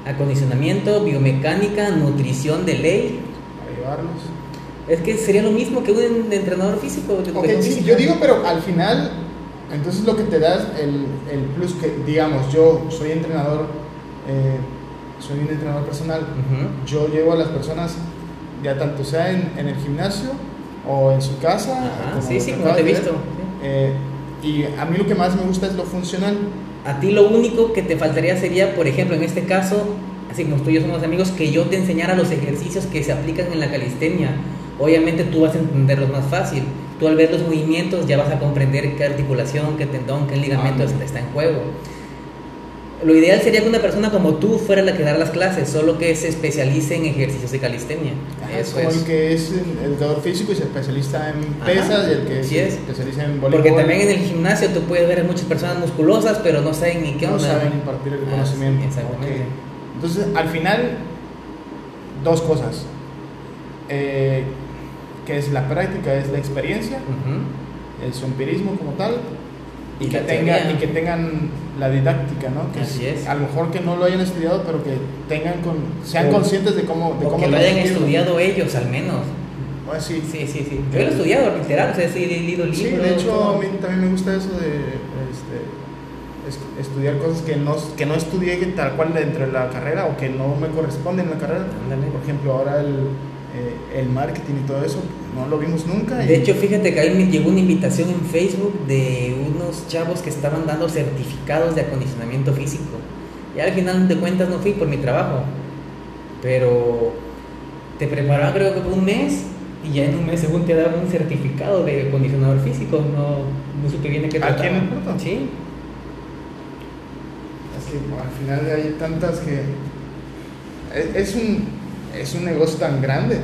Acondicionamiento, biomecánica, nutrición de ley. Para llevarlos. Es que sería lo mismo que un entrenador físico. sí, yo digo, pero al final, entonces lo que te das, el, el plus que, digamos, yo soy entrenador, eh, soy un entrenador personal, Ujú. yo llevo a las personas, ya tanto sea en, en el gimnasio o en su casa. Ajá, como sí, sí, como te he visto. Eh, y a mí lo que más me gusta es lo funcional. A ti lo único que te faltaría sería, por ejemplo, en este caso, así como tú y yo somos amigos, que yo te enseñara los ejercicios que se aplican en la calistenia. Obviamente tú vas a entenderlos más fácil. Tú al ver los movimientos ya vas a comprender qué articulación, qué tendón, qué ligamento Ah, está- está en juego. Lo ideal sería que una persona como tú fuera la que dar las clases, solo que se especialice en ejercicios de calistenia. Ajá, es Eso como es. el que es educador físico y se especializa en Ajá, pesas y el que se es. especializa en voleibol. Porque también en el gimnasio tú puedes ver a muchas personas musculosas, pero no saben ni qué no onda. saben impartir el Ah, conocimiento. sí, exactamente. Ok. Entonces, al final, dos cosas. Eh, que es la práctica, es la experiencia, Ujú. el su empirismo como tal, y, Y que, tenga, y que tengan la didáctica, ¿no? Que Así es. A lo mejor que no lo hayan estudiado, pero que tengan con, sean O- conscientes de cómo, de O cómo que lo hayan estudiado ellos al menos. Pues sí. Sí, sí, sí. Yo lo he estudiado, literal, o sea, he leído libros. Sí, de hecho todo. a mí también me gusta eso de este, es- estudiar cosas que no, que no estudié tal cual dentro de la carrera o que no me corresponden en la carrera. Ándale. Por ejemplo, ahora el, eh, el marketing y todo eso no lo vimos nunca. y- De hecho, fíjate que ahí me llegó una invitación en Facebook de unos chavos que estaban dando certificados de acondicionamiento físico. Y al final de cuentas no fui por mi trabajo. Pero te preparaban creo que por un mes y ya en un mes según te daban un certificado de acondicionador físico. No, no supe bien de qué ¿Aquí en trataba. el puerto? Sí. Es que bueno, al final hay tantas que... Es, es un, es un negocio tan grande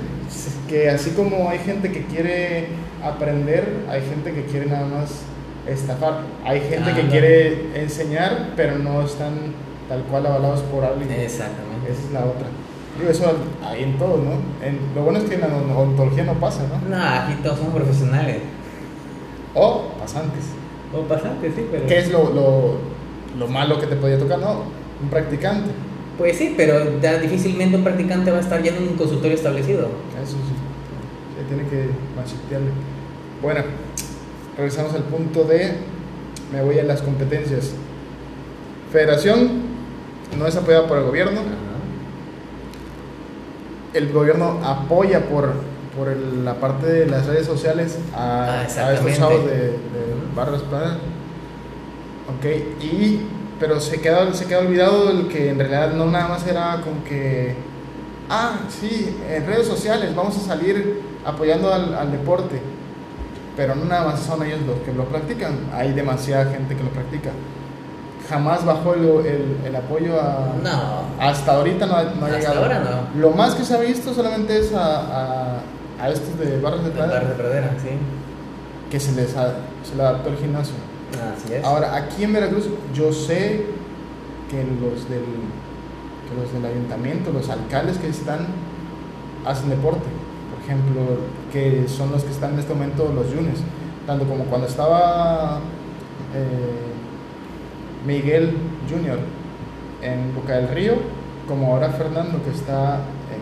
que así como hay gente que quiere aprender, hay gente que quiere nada más estafar. Hay gente que Ándale. quiere enseñar, pero no están tal cual avalados por alguien. Exactamente. Esa es la otra. Digo, eso hay en todo, ¿no? En- lo bueno es que en la odontología no pasa, ¿no? No, aquí todos son profesionales. O pasantes. O pasantes, sí, pero. ¿Qué es lo, lo, lo malo que te podía tocar? No, un practicante. Pues sí, pero ya difícilmente un practicante va a estar ya en un consultorio establecido. Eso sí. Se tiene que machetearle. Bueno, regresamos al punto de. Me voy a las competencias. Federación no es apoyada por el gobierno. El gobierno apoya por, por el- la parte de las redes sociales a, Ah, a estos chavos de, de Barras Plana. Ok, y, pero se queda, se queda olvidado el que en realidad no nada más era como que, ah, sí, en redes sociales vamos a salir apoyando al, al deporte, pero no nada más son ellos los que lo practican, hay demasiada gente que lo practica. Jamás bajó el, el- el apoyo a... No. Hasta ahorita no ha, no ha Hasta llegado. ahora no. Lo más que se ha visto solamente es a, a, a estos de barras de El plata bar de pradera, sí. que se les a- se le adaptó el gimnasio. Ahora, aquí en Veracruz, yo sé que los del, que los del ayuntamiento, los alcaldes que están, hacen deporte. Por ejemplo, que son los que están en este momento los yunes. Tanto como cuando estaba eh, Miguel Junior en Boca del Río, como ahora Fernando que está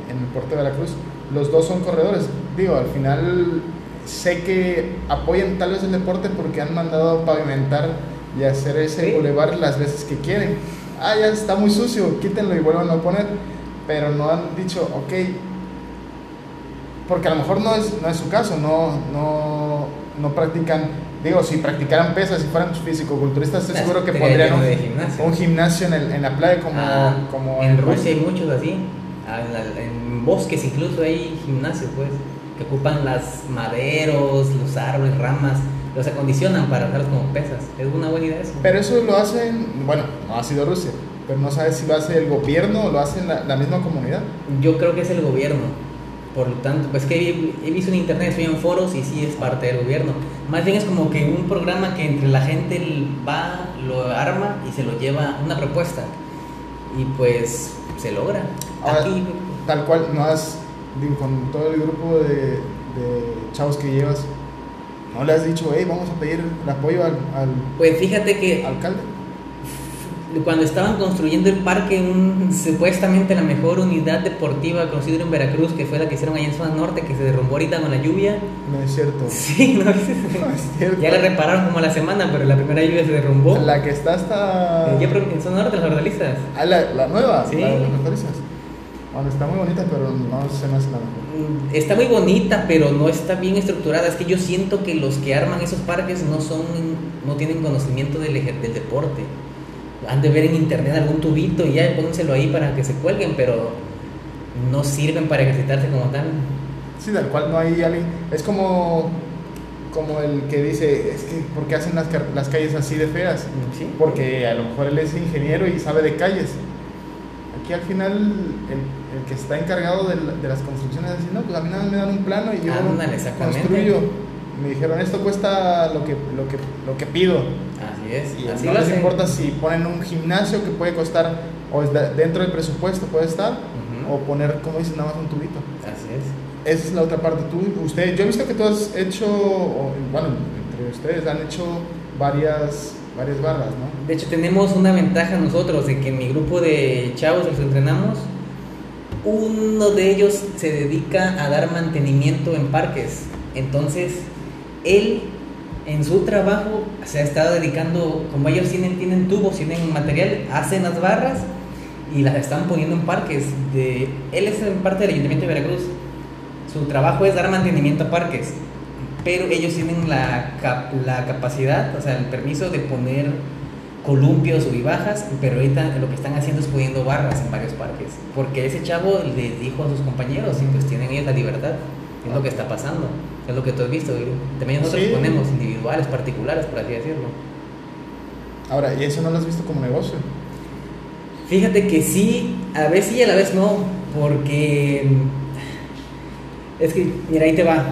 en el puerto de Veracruz. Los dos son corredores. Digo, al final sé que apoyan tal vez el deporte porque han mandado a pavimentar y hacer ese Sí. bulevar las veces que quieren. Ah, ya está muy sucio, quítenlo y vuelvan a poner. Pero no han dicho, ok, porque a lo mejor no es, no es su caso, no, no, no practican, digo, si practicaran pesas, si fueran fisicoculturistas, estoy Ah, seguro que pondrían un, gimnasio. un gimnasio en, el- en la playa como, Ah, como en Rusia hay muchos así. a- en bosques incluso hay gimnasios, pues, que ocupan las maderos, los árboles, ramas, los acondicionan para usarlos como pesas. Es una buena idea eso. Pero eso lo hacen, bueno, no ha sido Rusia, pero no sabes si lo hace el gobierno o lo hace la, la misma comunidad. Yo creo que es el gobierno. Por lo tanto, pues que he, he visto en internet, estoy en foros y sí es parte del gobierno. Más bien es como que un programa que entre la gente va, lo arma y se lo lleva una propuesta. Y pues se logra. Ahora, Aquí, tal cual, no has, digo, con todo el grupo de, de chavos que llevas, no le has dicho, hey, vamos a pedir el apoyo al, al pues fíjate que alcalde. cuando estaban construyendo el parque, un, supuestamente la mejor unidad deportiva conocida en Veracruz, que fue la que hicieron allá en zona norte, que se derrumbó ahorita con la lluvia. No es cierto. Sí, no, No es cierto. ya la repararon como a la semana, pero la primera lluvia se derrumbó. La que está hasta... Ya en zona norte, las hortalizas. Ah, la, la nueva, Sí. la de las hortalizas. Bueno, está muy bonita, pero no se me hace la mejor. Mm, Está muy bonita, pero no está bien estructurada. Es que yo siento que los que arman esos parques no son, no tienen conocimiento del, del deporte. Han de ver en internet algún tubito y ya pónselo ahí para que se cuelguen, pero no sirven para ejercitarse como tal. Sí, tal cual no hay alguien. Es como, como el que dice, es que, ¿por qué hacen las, las calles así de feas? ¿Sí? Porque a lo mejor él es ingeniero y sabe de calles. Aquí al final el, el que está encargado de, la- de las construcciones dice, no, pues a mí nada más me dan un plano y yo Ándale, construyo. Me dijeron, esto cuesta lo que, lo que, lo que pido. Así es. Y Así no les hacen. importa si ponen un gimnasio que puede costar, o dentro del presupuesto puede estar, Ujú. o poner, como dices, nada más un tubito. Así es. Esa es la otra parte. Tú, usted, yo he visto que tú has hecho, o, bueno, entre ustedes han hecho varias, varias barras, ¿no? De hecho, tenemos una ventaja nosotros de que en mi grupo de chavos los entrenamos, uno de ellos se dedica a dar mantenimiento en parques. Entonces, él en su trabajo se ha estado dedicando, como ellos tienen, tienen tubos, tienen material, hacen las barras y las están poniendo en parques. Él es en parte del Ayuntamiento de Veracruz. Su trabajo es dar mantenimiento a parques, pero ellos tienen la, la capacidad, o sea, el permiso de poner columpios o bajas, pero ahorita lo que están haciendo es poniendo barras en varios parques, porque ese chavo le dijo a sus compañeros y pues tienen ellos la libertad, es lo que está pasando, es lo que tú has visto, también nosotros Sí. ponemos individuales, particulares, por así decirlo. Ahora, y eso no lo has visto como negocio. Fíjate que sí, a veces sí y a la vez no, porque es que, mira, ahí te va.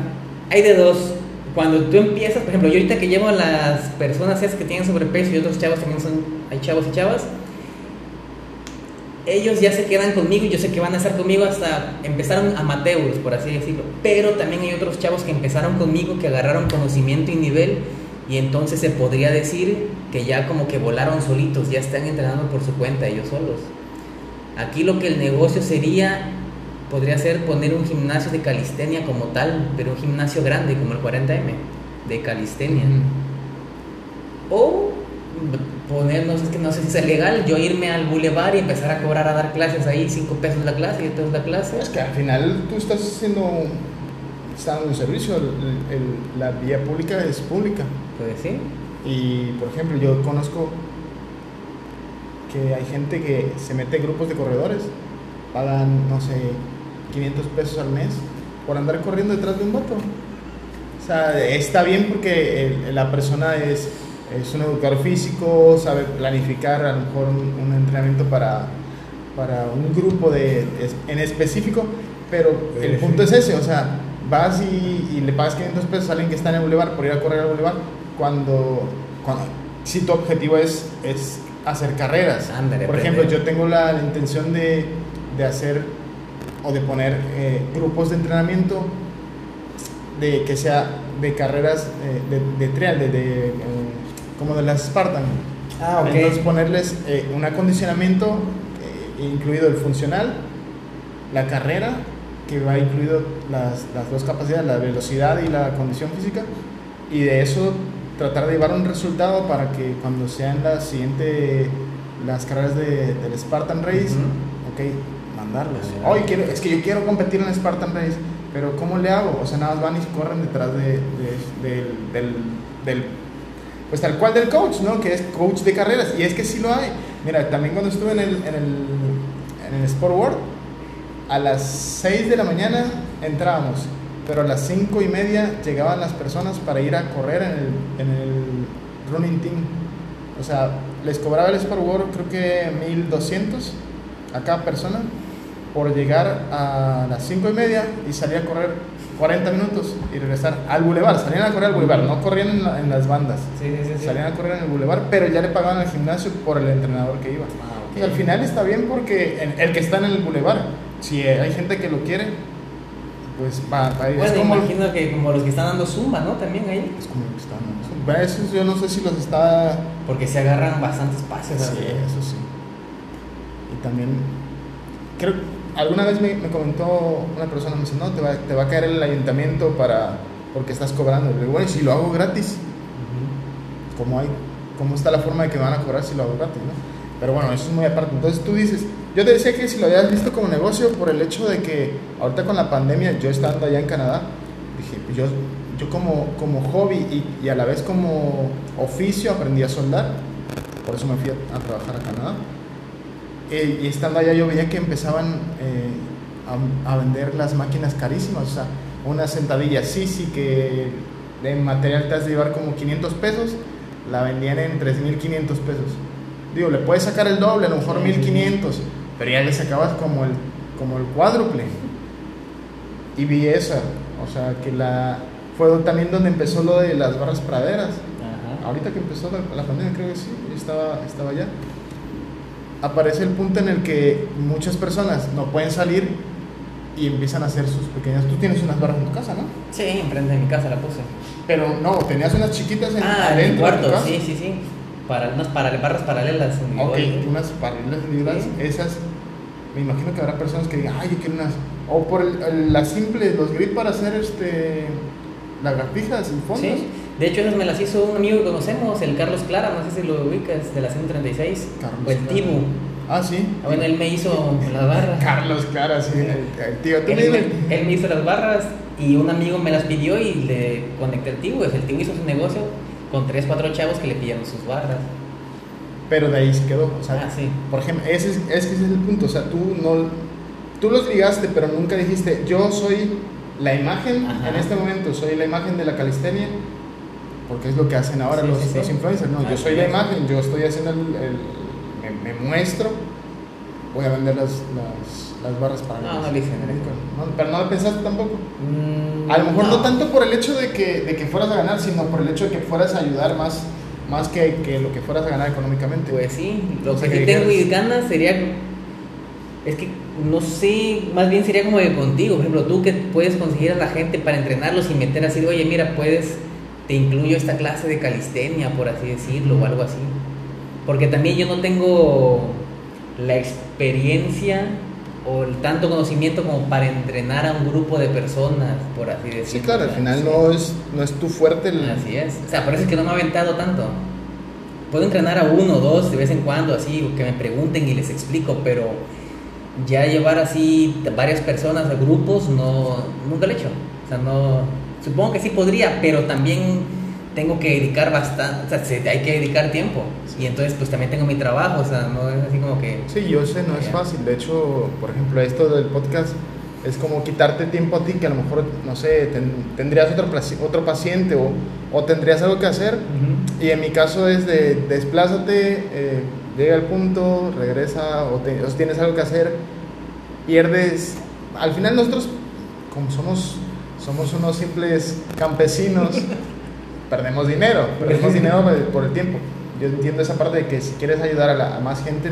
Hay de dos. Cuando tú empiezas, por ejemplo, yo ahorita que llevo a las personas esas que tienen sobrepeso y otros chavos también son, hay chavos y chavas, ellos ya se quedan conmigo y yo sé que van a estar conmigo hasta empezaron amateurs, por así decirlo. Pero también hay otros chavos que empezaron conmigo, que agarraron conocimiento y nivel y entonces se podría decir que ya como que volaron solitos, ya están entrenando por su cuenta ellos solos. Aquí lo que el negocio sería, podría ser poner un gimnasio de calistenia como tal, pero un gimnasio grande como el 40M de calistenia. O poner, no sé, es que no sé si es legal, yo irme al bulevar y empezar a cobrar a dar clases ahí, 5 pesos la clase y entonces la clase. Es que al final tú estás haciendo, estás dando un servicio, el- el- la vía pública es pública. Pues sí. Y por ejemplo, yo conozco que hay gente que se mete en grupos de corredores, pagan, no sé, 500 pesos al mes por andar corriendo detrás de un vato. O sea, está bien porque la persona es, es un educador físico, sabe planificar a lo mejor un, un entrenamiento para, para un grupo de, en específico, pero el punto es ese, o sea, vas y, y le pagas 500 pesos a alguien que está en el bulevar por ir a correr al bulevar, cuando, cuando si tu objetivo es, es hacer carreras. Por ejemplo, yo tengo la, la intención de, de hacer o de poner eh, grupos de entrenamiento de que sea de carreras eh, de, de trial, de, de, eh, como de las Spartan. Ah, ok. Entonces ponerles eh, un acondicionamiento eh, incluido el funcional, la carrera, que va incluido las, las dos capacidades, la velocidad y la condición física, y de eso tratar de llevar un resultado para que cuando sean las siguiente las carreras de, del Spartan Race, Ujú. ok, mandarlos. Hoy quiero, es que yo quiero competir en Spartan Race, pero ¿cómo le hago? O sea, nada más van y corren detrás de, de- del, del, del- pues tal cual del coach, ¿no? Que es coach de carreras. Y es que sí lo hay. Mira, también cuando estuve en el, en el, en el Sport World, a las 6 de la mañana entrábamos, pero a las 5 y media llegaban las personas para ir a correr en el, en el running team. O sea, les cobraba el Sport World creo que 1200 a cada persona por llegar a las 5 y media y salir a correr 40 minutos y regresar al bulevar. Salían a correr al bulevar, no corrían en, la- en las bandas. Sí, sí, sí. Salían a correr en el bulevar, pero ya le pagaban al gimnasio por el entrenador que iba. Ah, ok. Y al final está bien porque el que está en el bulevar, si hay gente que lo quiere, pues va, va a ir. Bueno, es como, imagino que como los que están dando zumba, ¿no? También ahí. es como lo que está dando. Bueno, Esos yo no sé si los está Porque se agarran bastantes pases. Sí, eso sí. Y también, creo, alguna vez me, me comentó una persona, me dice, no, te va, te va a caer el ayuntamiento para, porque estás cobrando. Le digo, bueno, ¿y si lo hago gratis, Ujú. ¿cómo, hay, ¿cómo está la forma de que me van a cobrar si lo hago gratis? ¿no? Pero bueno, eso es muy aparte. Entonces tú dices, yo te decía que si lo habías visto como negocio por el hecho de que ahorita con la pandemia, yo estando allá en Canadá, dije, pues yo, yo como, como hobby y, y a la vez como oficio aprendí a soldar, por eso me fui a, a trabajar a Canadá. Eh, y estando allá yo veía que empezaban eh, a, a vender las máquinas carísimas, o sea, una sentadilla Sisi que de material te has de llevar como 500 pesos, la vendían en 3.500 pesos. Digo, le puedes sacar el doble, a lo mejor Sí, sí, sí. 1.500, pero ya le sacabas como el, como el cuádruple. Y vi esa, o sea, que la fue también donde empezó lo de las barras praderas. Ajá. Ahorita que empezó la, la pandemia, creo que sí, estaba, estaba allá. Aparece el punto en el que muchas personas no pueden salir y empiezan a hacer sus pequeñas. Tú tienes unas barras en tu casa, ¿no? Sí, enfrente de mi casa la puse. Pero no, tenías unas chiquitas en, Ah, en mi adentro de tu cuarto, casa. sí, sí, sí. Para unas para, barras paralelas. Ok, unas paralelas individuales. Sí. Esas, me imagino que habrá personas que digan, ay, yo quiero unas. O por el, el- las simples, los grid para hacer este lagartijas y fondos. Sí. De hecho, esas me las hizo un amigo que conocemos, el Carlos Clara, no sé si lo ubicas, de la 136. Carlos o el Clara. Tibu. Ah, sí. Bueno, él me hizo las barras. Carlos, claro, sí. El, el tío, tú Él, me- él me hizo las barras y un amigo me las pidió y le conecté al Tibu. El Tibu hizo su negocio con 3, 4 chavos que le pidieron sus barras. Pero de ahí se quedó. O sea, Ah, sí. Por ejemplo, ese es, ese el punto. O sea, tú no. Tú los ligaste, pero nunca dijiste, yo soy la imagen Ajá. en este momento, soy la imagen de la calistenia. Porque es lo que hacen ahora Sí, los, sí, sí. los influencers. No, Ah, yo soy sí. la imagen, yo estoy haciendo el. el- me, me muestro, voy a vender las, las, las barras para No, no hice, no. No, pero no lo pensaste tampoco. Mm, A lo mejor no. tanto por el hecho de que, de que fueras a ganar, sino por el hecho de que fueras a ayudar más, más que, que lo que fueras a ganar económicamente. Pues sí, lo O sea, que que tengo y ganas sería. Es que no sé, más bien sería como de contigo, por ejemplo, tú que puedes conseguir a la gente para entrenarlos y meter así, oye, mira, puedes, te incluyo esta clase de calistenia, por así decirlo, o algo así. Porque también yo no tengo la experiencia o el tanto conocimiento como para entrenar a un grupo de personas, por así decirlo. Sí, claro, al final Sí. no es, no es tu fuerte el... Así es. O sea, por eso es que no me ha aventado tanto. Puedo entrenar a uno o dos de vez en cuando, así, que me pregunten y les explico, pero ya llevar así varias personas a grupos, no, nunca lo he hecho. O sea, no. Supongo que sí podría, pero también tengo que dedicar bastante, o sea, se- hay que dedicar tiempo. Y entonces, pues también tengo mi trabajo, o sea, no es así como que. Sí, yo sé, no es Ya. fácil. De hecho, por ejemplo, esto del podcast es como quitarte tiempo a ti que a lo mejor, no sé, ten- tendrías otro, otro paciente o, o tendrías algo que hacer. Y en mi caso es de desplázate, eh, llega al punto, regresa o, te- o tienes algo que hacer, pierdes. Al final nosotros, como somos, somos unos simples campesinos, perdemos dinero, perdemos dinero por el- tiempo. Yo entiendo esa parte de que si quieres ayudar a, la- a más gente,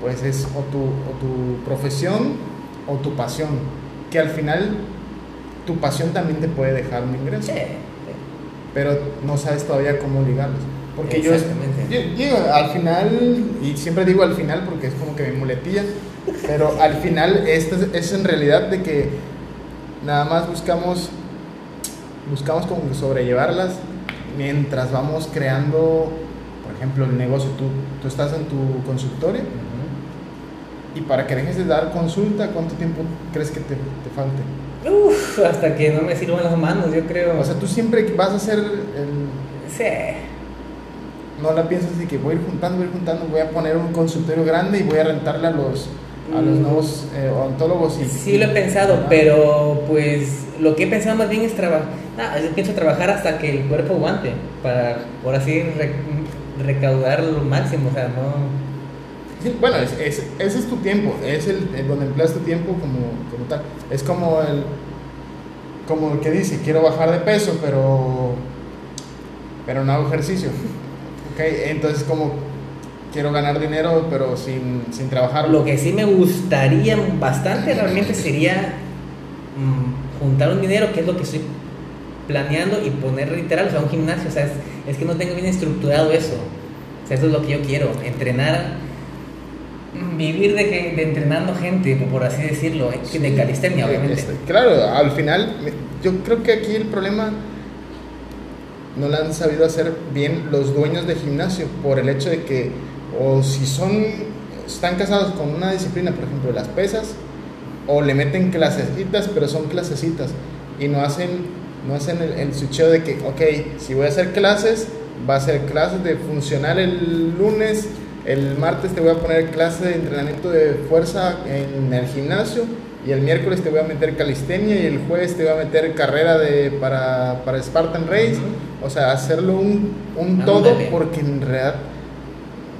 pues es o tu, o tu profesión o tu pasión, que al final tu pasión también te puede dejar un ingreso Sí, sí. pero no sabes todavía cómo ligarlos. Porque yo, yo digo, al final, y siempre digo al final porque es como que mi muletilla, pero al final esto es, es en realidad de que nada más buscamos, buscamos como sobrellevarlas mientras vamos creando, por ejemplo, el negocio. Tú, tú estás en tu consultorio y para que dejes de dar consulta, ¿cuánto tiempo crees que te, te falte? Uf, hasta que no me sirvan las manos, yo creo. O sea, tú siempre vas a hacer el, sí. no la piensas de que voy a ir juntando, voy a ir juntando, voy a poner un consultorio grande y voy a rentarle a los, a los nuevos eh, odontólogos? Y, Sí lo he pensado, pero pues lo que he pensado más bien es trabajar. yo pienso trabajar hasta que el cuerpo aguante, para por así re- recaudar lo máximo, o sea, no. Sí, bueno, es, es- ese es tu tiempo, es el, el donde empleas tu tiempo como, como tal. Es como el, como el que dice, quiero bajar de peso, pero, pero no hago ejercicio. Ok, entonces como quiero ganar dinero, pero sin, sin trabajar. Lo que sí me gustaría bastante realmente sería mm, juntar un dinero, que es lo que estoy planeando, y poner literal, o sea, un gimnasio. O sea, es, es que no tengo bien estructurado eso. O sea, eso es lo que yo quiero, entrenar, vivir de, que, de entrenando gente, por así decirlo, eh, de calistenia, eh, obviamente. este, claro, al final, me- yo creo que aquí el problema no lo han sabido hacer bien los dueños de gimnasio por el hecho de que, o si son, están casados con una disciplina, por ejemplo, las pesas, o le meten clasecitas, pero son clasecitas, y no hacen, no hacen el, el switcheo de que, ok, si voy a hacer clases, va a ser clases de funcional el lunes, el martes te voy a poner clase de entrenamiento de fuerza en el gimnasio y el miércoles te voy a meter calistenia y el jueves te voy a meter carrera de, para, para Spartan Race. O sea, hacerlo un, un Ándale. todo porque en realidad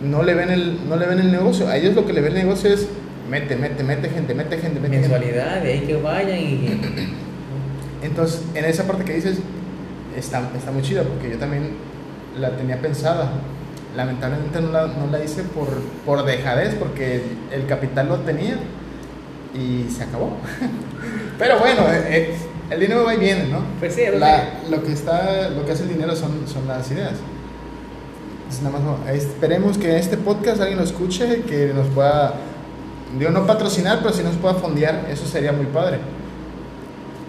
no le, ven el, no le ven el negocio. A ellos lo que le ven el negocio es mete, mete, mete gente, mete gente, mete gente. Mensualidad, de ahí que vayan y. Entonces, en esa parte que dices, está, está muy chida porque yo también la tenía pensada. Lamentablemente no la, no la hice por, por dejadez, porque el capital lo tenía y se acabó. Pero bueno, eh, eh, el dinero va y viene, ¿no? Pues sí, La- lo, que está, lo que hace el dinero son, son las ideas. Esperemos que este podcast alguien lo escuche, que nos pueda, digo, no patrocinar, pero si nos pueda fondear, eso sería muy padre.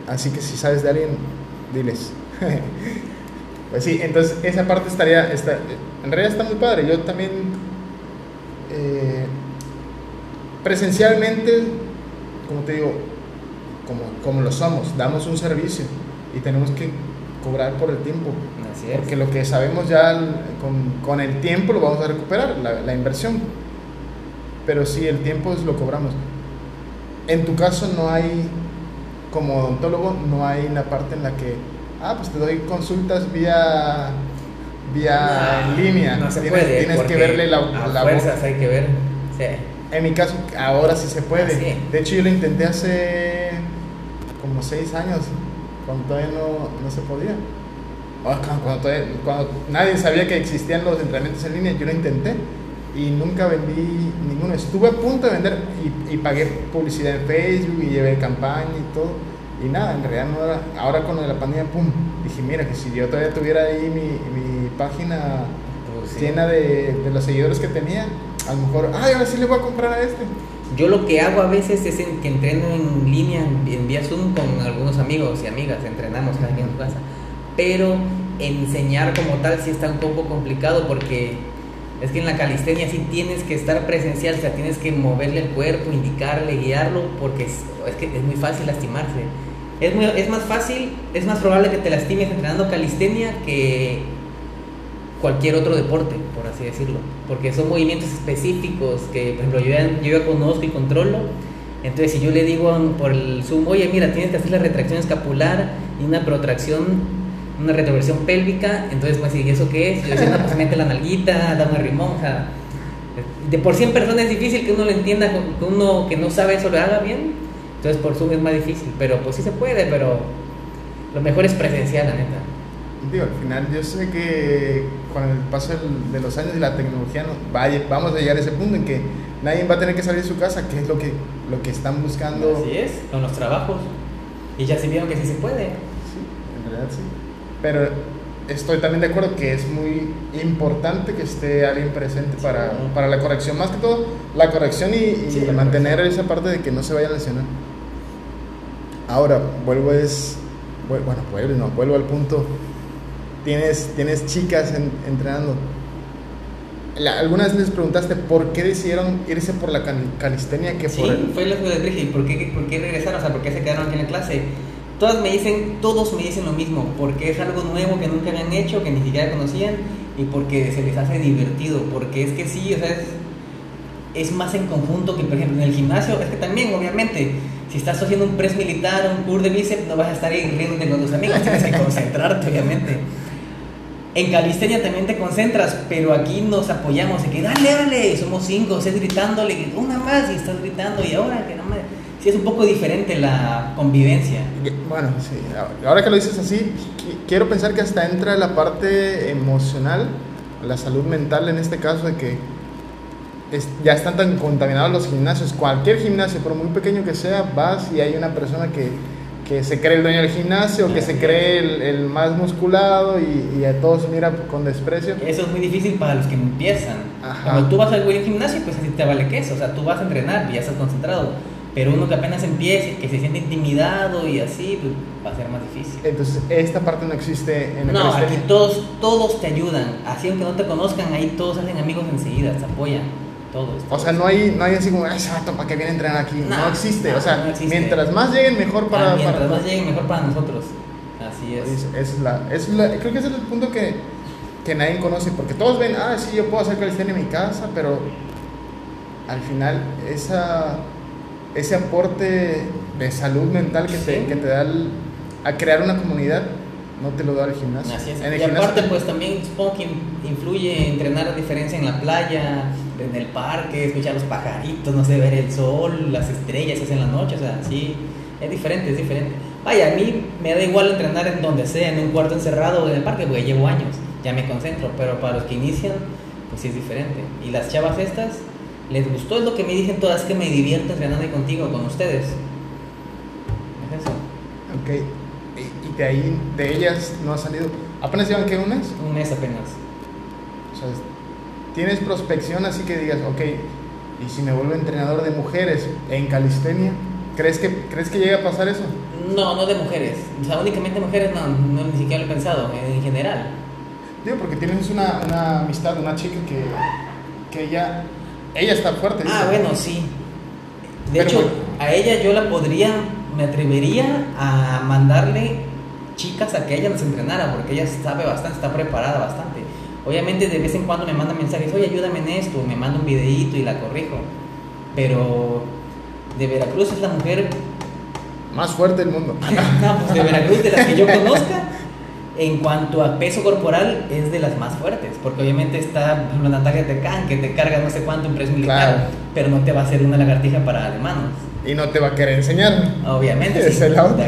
Así que si sabes de alguien, diles. pues sí, entonces esa parte estaría, está, en realidad está muy padre. Yo también, eh, presencialmente, como te digo, como, como lo somos, damos un servicio y tenemos que cobrar por el tiempo. Así es. Porque lo que sabemos ya con, con el tiempo lo vamos a recuperar, la, la inversión. Pero sí, el tiempo es lo cobramos. En tu caso no hay, como odontólogo, no hay la parte en la que, ah, pues te doy consultas vía, vía No, en línea. No se tienes puede. tienes que verle la, a la fuerzas hay que ver. Sí. En mi caso, ahora sí se puede. Ah. De hecho, yo lo intenté hace como seis años, cuando todavía no, no se podía. O Cuando, cuando todavía- cuando nadie sabía que existían los entrenamientos en línea, yo lo intenté y nunca vendí ninguno. Estuve a punto de vender y, y pagué publicidad en Facebook y llevé campaña y todo. Y nada, en realidad no era. Ahora con lo de la pandemia, pum, dije, mira, que si yo todavía tuviera ahí mi, mi página Pues sí. llena de, de los seguidores que tenía, a lo mejor, ay, ahora sí le voy a comprar a este. Yo lo que hago a veces es que entreno en línea, en vía Zoom con algunos amigos y amigas, entrenamos cada quien en su casa. Pero enseñar como tal sí está un poco complicado porque es que en la calistenia sí tienes que estar presencial, o sea, tienes que moverle el cuerpo, indicarle, guiarlo, porque es, que es muy fácil lastimarse. Es, es más fácil, es más probable que te lastimes entrenando calistenia que cualquier otro deporte, por así decirlo, porque son movimientos específicos que, por ejemplo, yo ya, yo ya conozco y controlo. Entonces, si yo le digo por el Zoom, oye, mira, tienes que hacer la retracción escapular y una protracción, una retroversión pélvica, entonces, pues, ¿y eso qué es? Yo decía, no, pues mete la nalguita, da un rimón, o sea, de por sí en persona es difícil que uno lo entienda, que uno que no sabe eso lo haga bien, entonces por Zoom es más difícil, pero pues sí se puede, pero lo mejor es presencial, la neta. Digo, al final yo sé que con el paso de los años y la tecnología no- vaya, vamos a llegar a ese punto en que nadie va a tener que salir de su casa, que es lo que, lo que están buscando. Así es, con los trabajos. Y ya se vieron que sí se puede. Sí, en realidad sí. Pero estoy también de acuerdo que es muy importante que esté alguien presente para, para la corrección, más que todo la corrección y, y Sí, la mantener esa parte de que no se vaya a lesionar. Ahora, vuelvo es, bueno, vuelvo, no, vuelvo al punto. Tienes, tienes chicas en- entrenando. La- ¿Alguna vez les preguntaste por qué decidieron irse por la cal- calistenia que Sí, por el... fue lo que les dije. ¿Y por qué, por qué regresaron? O sea, ¿por qué se quedaron aquí en la clase? Todas me dicen, todos me dicen lo mismo, porque es algo nuevo que nunca habían hecho, que ni siquiera conocían, y porque se les hace divertido, porque es que sí, o sea, es- es más en conjunto que, por ejemplo, en el gimnasio. Es que también, obviamente, si estás haciendo un press militar, un curl de bíceps, no vas a estar ahí riéndote con tus amigos, tienes que concentrarte, obviamente. En calistenia también te concentras, pero aquí nos apoyamos en que dale, dale, somos cinco, seis gritándole, una más y estás gritando y ahora que no me... Sí, es un poco diferente la convivencia. Bueno, sí, ahora que lo dices así, quiero pensar que hasta entra la parte emocional, la salud mental en este caso, de que ya están tan contaminados los gimnasios. Cualquier gimnasio, por muy pequeño que sea, vas y hay una persona que, que se cree el dueño del gimnasio, que se cree el, el más musculado y, y, a todos mira con desprecio. Eso es muy difícil para los que empiezan. Cuando tú vas al buen gimnasio, pues así te vale queso. O sea, tú vas a entrenar y ya estás concentrado. Pero uno que apenas empiece, que se siente intimidado y así, pues va a ser más difícil. Entonces, esta parte no existe en el No, aquí todos, todos te ayudan. Así, aunque no te conozcan, ahí todos hacen amigos enseguida, te apoyan. O sea, no hay, no hay así como, ese vato para que viene a entrenar aquí. No, existe. o sea, mientras más lleguen, mejor para. Ah, mientras más lleguen, mejor para nosotros. Así es. es, la, es la, creo que ese es el punto que, que nadie conoce. Porque todos ven, ah, sí, yo puedo hacer calistenia en mi casa, pero al final, esa, ese aporte de salud mental que, te, que te da a crear una comunidad no te lo da el gimnasio. Así es. y aparte, pues también supongo que influye entrenar a diferencia en la playa, en el parque, escuchar los pajaritos, no sé, ver el sol, las estrellas es en la noche, o sea, sí, es diferente, es diferente. Vaya, a mí me da igual entrenar en donde sea, en un cuarto encerrado o en el parque, porque llevo años, ya me concentro, pero para los que inician, pues sí es diferente. Y las chavas estas, les gustó, es lo que me dicen todas, que me divierto entrenando contigo, con ustedes. Es eso. Ok, de ahí, de ellas no ha salido, ¿apenas llevan qué, un mes? Un mes apenas. O sea, tienes prospección así que digas, ok, y si me vuelvo entrenador de mujeres en calistenia, ¿crees que, ¿crees que llega a pasar eso? No, no de mujeres. O sea, únicamente mujeres no, no ni siquiera lo he pensado, en general. Digo, porque tienes una, una amistad, una chica que, que ella, ella está fuerte. Ah, bueno, sí. De hecho, a ella yo la podría, me atrevería a mandarle chicas a que ella nos entrenara, porque ella sabe bastante, está preparada bastante. Obviamente de vez en cuando me manda mensajes, oye, ayúdame en esto, me manda un videíto y la corrijo. Pero de Veracruz es la mujer más fuerte del mundo. no, pues de Veracruz, de las que yo conozca, en cuanto a peso corporal, es de las más fuertes. Porque obviamente está, por ejemplo, Natalia Tecán, que te carga no sé cuánto en press militar, pero no te va a hacer una lagartija para manos. Y no te va a querer enseñar. Obviamente, sí. Es la otra.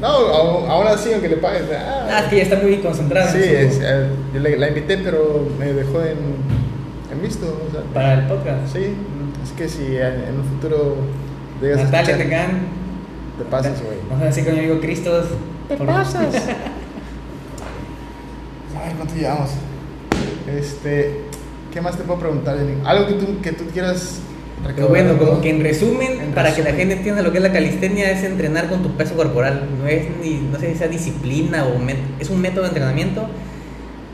No, ahora sí, aunque le pagues. Ah, ah, es que ya está muy concentrada. Sí, es, eh, yo la invité, pero me dejó en, en visto. Para el podcast. Sí, es que si en un futuro llegas Natalia a escuchar, te pasas, güey. Vamos a decir con mi amigo Cristos. Te pasas. a ver cuánto llevamos. Este, ¿qué más te puedo preguntar? Algo que tú, que tú quieras pero bueno, como que en resumen, para que la gente entienda lo que es la calistenia, es entrenar con tu peso corporal. No es ni, no sé si sea disciplina o es un método de entrenamiento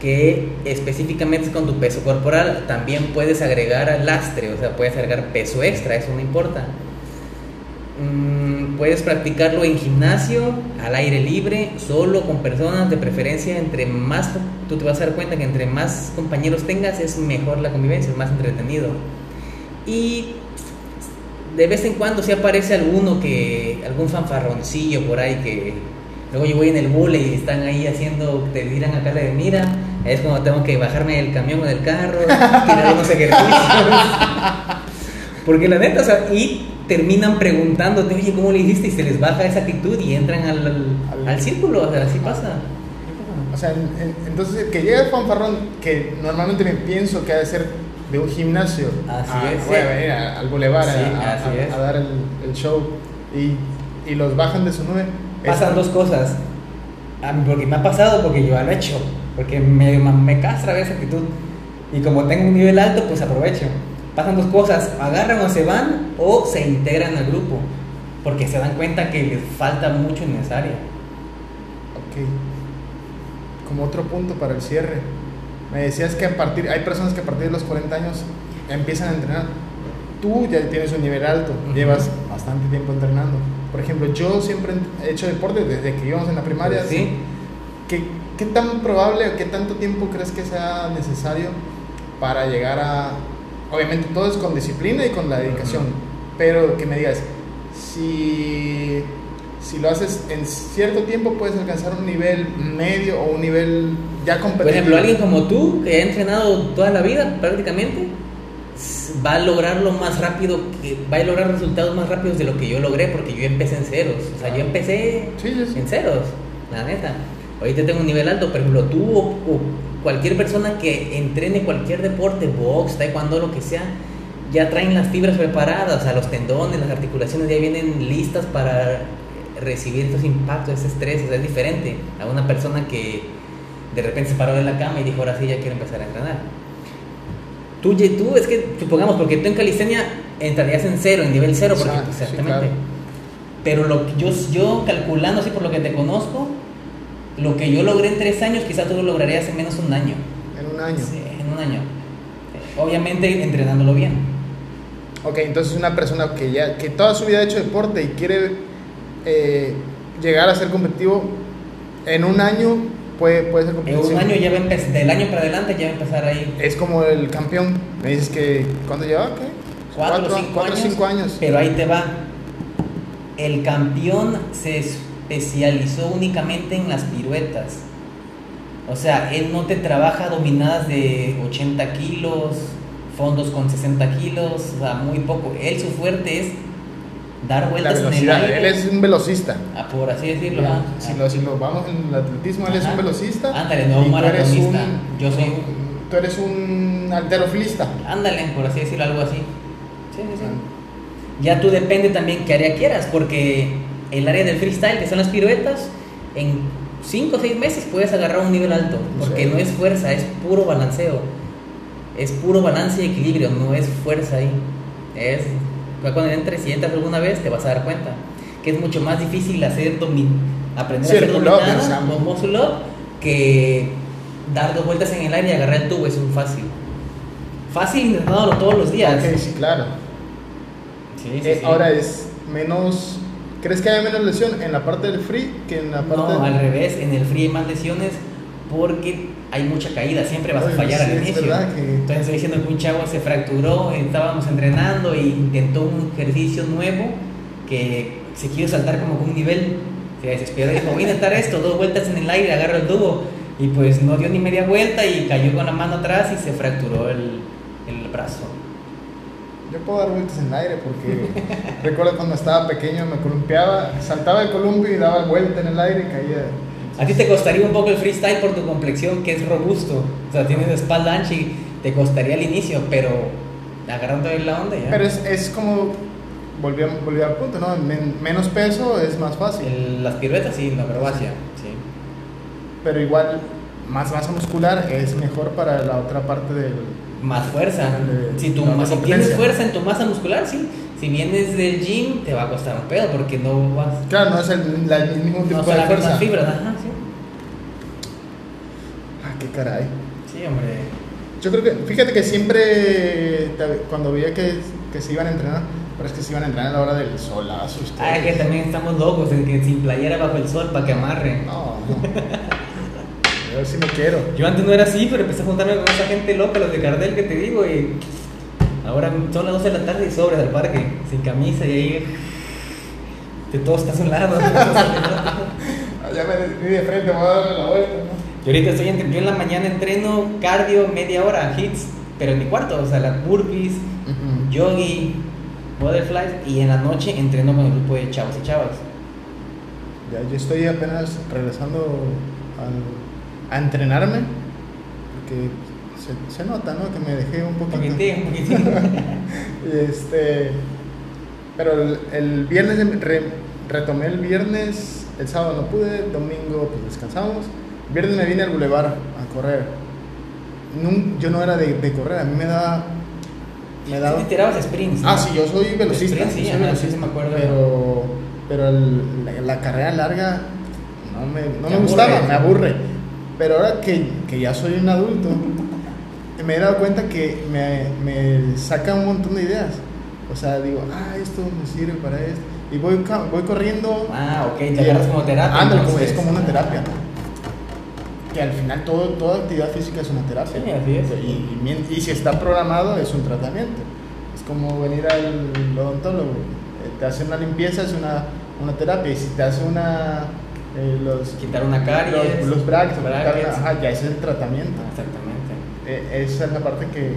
que específicamente es con tu peso corporal. También puedes agregar lastre, o sea, puedes agregar peso extra, eso no importa. Mm, puedes practicarlo en gimnasio, al aire libre, solo con personas, de preferencia entre más, tú te vas a dar cuenta que entre más compañeros tengas es mejor la convivencia, es más entretenido. Y de vez en cuando si aparece alguno que, algún fanfarroncillo por ahí que luego yo voy en el bule y están ahí haciendo, te dirán acá de mira, es como tengo que bajarme del camión o del carro, tirar unos ejercicios. Porque la neta, o sea, y terminan preguntándote, oye, ¿cómo le hiciste? Y se les baja esa actitud y entran al, al, círculo, o sea, así pasa. O sea, entonces que llega el fanfarrón, que normalmente me pienso que ha de ser de un gimnasio así a, es, voy a venir al boulevard a, dar el, show y, y, los bajan de su nube. Pasan dos cosas. Porque me ha pasado porque yo lo he hecho. Porque me, me castra esa actitud. Y como tengo un nivel alto, pues aprovecho. Pasan dos cosas. Agarran o se van o se integran al grupo. Porque se dan cuenta que les falta mucho en esa área. Ok. Como otro punto para el cierre me decías que a partir, hay personas que a partir de los 40 años empiezan a entrenar. Tú ya tienes un nivel alto, llevas bastante tiempo entrenando. Por ejemplo, yo siempre he hecho deporte desde que íbamos en la primaria. ¿Sí? ¿Qué, ¿Qué tan probable o qué tanto tiempo crees que sea necesario para llegar a, obviamente todo es con disciplina y con la dedicación, pero que me digas, si, si lo haces en cierto tiempo puedes alcanzar un nivel medio o un nivel ya competitivo. Por ejemplo, alguien como tú, que ha entrenado toda la vida prácticamente, va a lograrlo más rápido, que, va a lograr resultados más rápidos de lo que yo logré, porque yo empecé en ceros. O sea, yo empecé Sí, sí, sí. en ceros, la neta. Ahorita tengo un nivel alto, por ejemplo, tú o, o cualquier persona que entrene cualquier deporte, box, taekwondo, lo que sea, ya traen las fibras preparadas, o sea, los tendones, las articulaciones ya vienen listas para recibir estos impactos, ese estrés, o sea, es diferente a una persona que de repente se paró de la cama y dijo, ahora sí, ya quiero empezar a entrenar. Tú, tú es que, supongamos, porque tú en calistenia entrarías en cero, en nivel cero, porque, Exacto, sí, exactamente. claro. Pero lo, que yo, yo calculando así por lo que te conozco, lo que yo logré en tres años, quizás tú lo lograrías en menos un año. En un año. Sí, en un año. Obviamente entrenándolo bien. Ok, entonces una persona que ya que toda su vida ha hecho deporte y quiere eh, llegar a ser competitivo, en un año puede, puede ser En competitivo. un año ya va a empezar, del año para adelante ya va a empezar ahí. Es como el campeón. Me dices que, ¿cuándo lleva? ¿Qué? Cuatro, o cinco, cuatro o años, cinco años. Pero ahí te va. El campeón se especializó únicamente en las piruetas. O sea, él no te trabaja dominadas de 80 kilos, fondos con 60 kilos, o sea, muy poco. Él su fuerte es dar La vueltas en el velocidad. aire. Él es un velocista. ah, por así decirlo. Ya, ah, si, ah. lo, si lo vamos en el atletismo, él es un velocista. Ándale, no un maratonista. un- Yo soy- un- Tú eres un alterofilista. Ándale, por así decirlo, algo así. Sí, sí, sí. Ya tú depende también qué área quieras, porque el área del freestyle, que son las piruetas, en 5 o 6 meses puedes agarrar un nivel alto, porque Sí. no es fuerza, es puro balanceo. Es puro balance y equilibrio, no es fuerza ahí. Es, ya cuando entres y entras alguna vez te vas a dar cuenta que es mucho más difícil hacer aprender Sí, a hacer dominada, muscle up, que dar dos vueltas en el aire y agarrar el tubo es un fácil. Fácil intentándolo todos los días. Ok, sí, claro. Sí, sí, Eh. Ahora es menos. ¿Crees que haya menos lesión en la parte del free que en la parte No, del- al revés, en el free hay más lesiones porque hay mucha caída, siempre vas a fallar sí, al inicio. que- Entonces estoy diciendo que un chavo se fracturó, estábamos entrenando e intentó un ejercicio nuevo que se quiso saltar como con un nivel, se desesperó y dijo, voy a intentar esto, dos vueltas en el aire, agarro el tubo y pues no dio ni media vuelta y cayó con la mano atrás y se fracturó el, el brazo. Yo puedo dar vueltas en el aire porque recuerdo cuando estaba pequeño me columpiaba, saltaba el columpio y daba vuelta en el aire y caía. A ti te costaría un poco el freestyle por tu complexión que es robusto, o sea, tienes espalda ancha y te costaría al inicio, pero agarrando ahí la onda ya. Pero es, es como, volví, a- volví al punto, ¿no? Men- menos peso es más fácil. El- las piruetas sí, la acrobacia, sí. Pero igual, más masa muscular es mejor para la otra parte del. Más fuerza. Si, tu, si tienes fuerza en tu masa muscular, sí. Si vienes del gym, te va a costar un pedo porque no vas. Claro, no es el, la- el mismo tipo No son de las fuerza. mismas fibras, ajá, sí. Ah, qué caray. Sí, hombre. Yo creo que, fíjate que siempre, cuando veía que, que se iban a entrenar, pero es que se iban a entrenar a la hora del solazo. ustedes. Ah, que también estamos locos, en que sin playera bajo el sol para que amarre. No, no. Yo sí me quiero. Yo antes no era así, pero empecé a juntarme con esa gente loca, los de Cardel que te digo, y ahora son las 12 de la tarde y sobres al parque, sin camisa y ahí. De todo está a su lado. Ya me vi de frente, me voy a darle la vuelta. ¿no? Yo ahorita estoy entre, yo en la mañana entreno cardio media hora, hits, pero en mi cuarto, o sea, las burpees, yogi, butterflies, y en la noche entreno con el grupo de chavos y chavas. Ya, yo estoy apenas regresando al- a entrenarme, porque se, se nota, ¿no? Que me dejé un poquito. poquitín, un poquitín. Este, pero el, el viernes re- retomé el viernes, el sábado no pude, domingo pues descansamos. Viernes me vine al bulevar a correr. Yo no era de, de correr, a mí me da me da Sí, te tirabas sprints. Ah, ¿no? sí, yo soy velocista. Sprint, sí, soy ajá, velocista, sí, me acuerdo. Pero, pero el- la, la carrera larga no me, no me gustaba, aburre. me aburre. Pero ahora que, que ya soy un adulto, me he dado cuenta que me, me saca un montón de ideas. O sea, digo, ah, esto me sirve para esto. Y voy, voy corriendo. Ah, ok, te agarras como terapia. Ándale, como- es como una terapia. que al final todo, toda actividad física es una terapia. Sí, así es. Y, y y si está programado es un tratamiento. Es como venir al odontólogo. eh, Te hace una limpieza, es una, una terapia. Y si te hace una... eh, los, Quitar una caries. los, los brackets, brackets. una- ajá, ya es el tratamiento. Ah, Exactamente. Eh, esa es la parte que,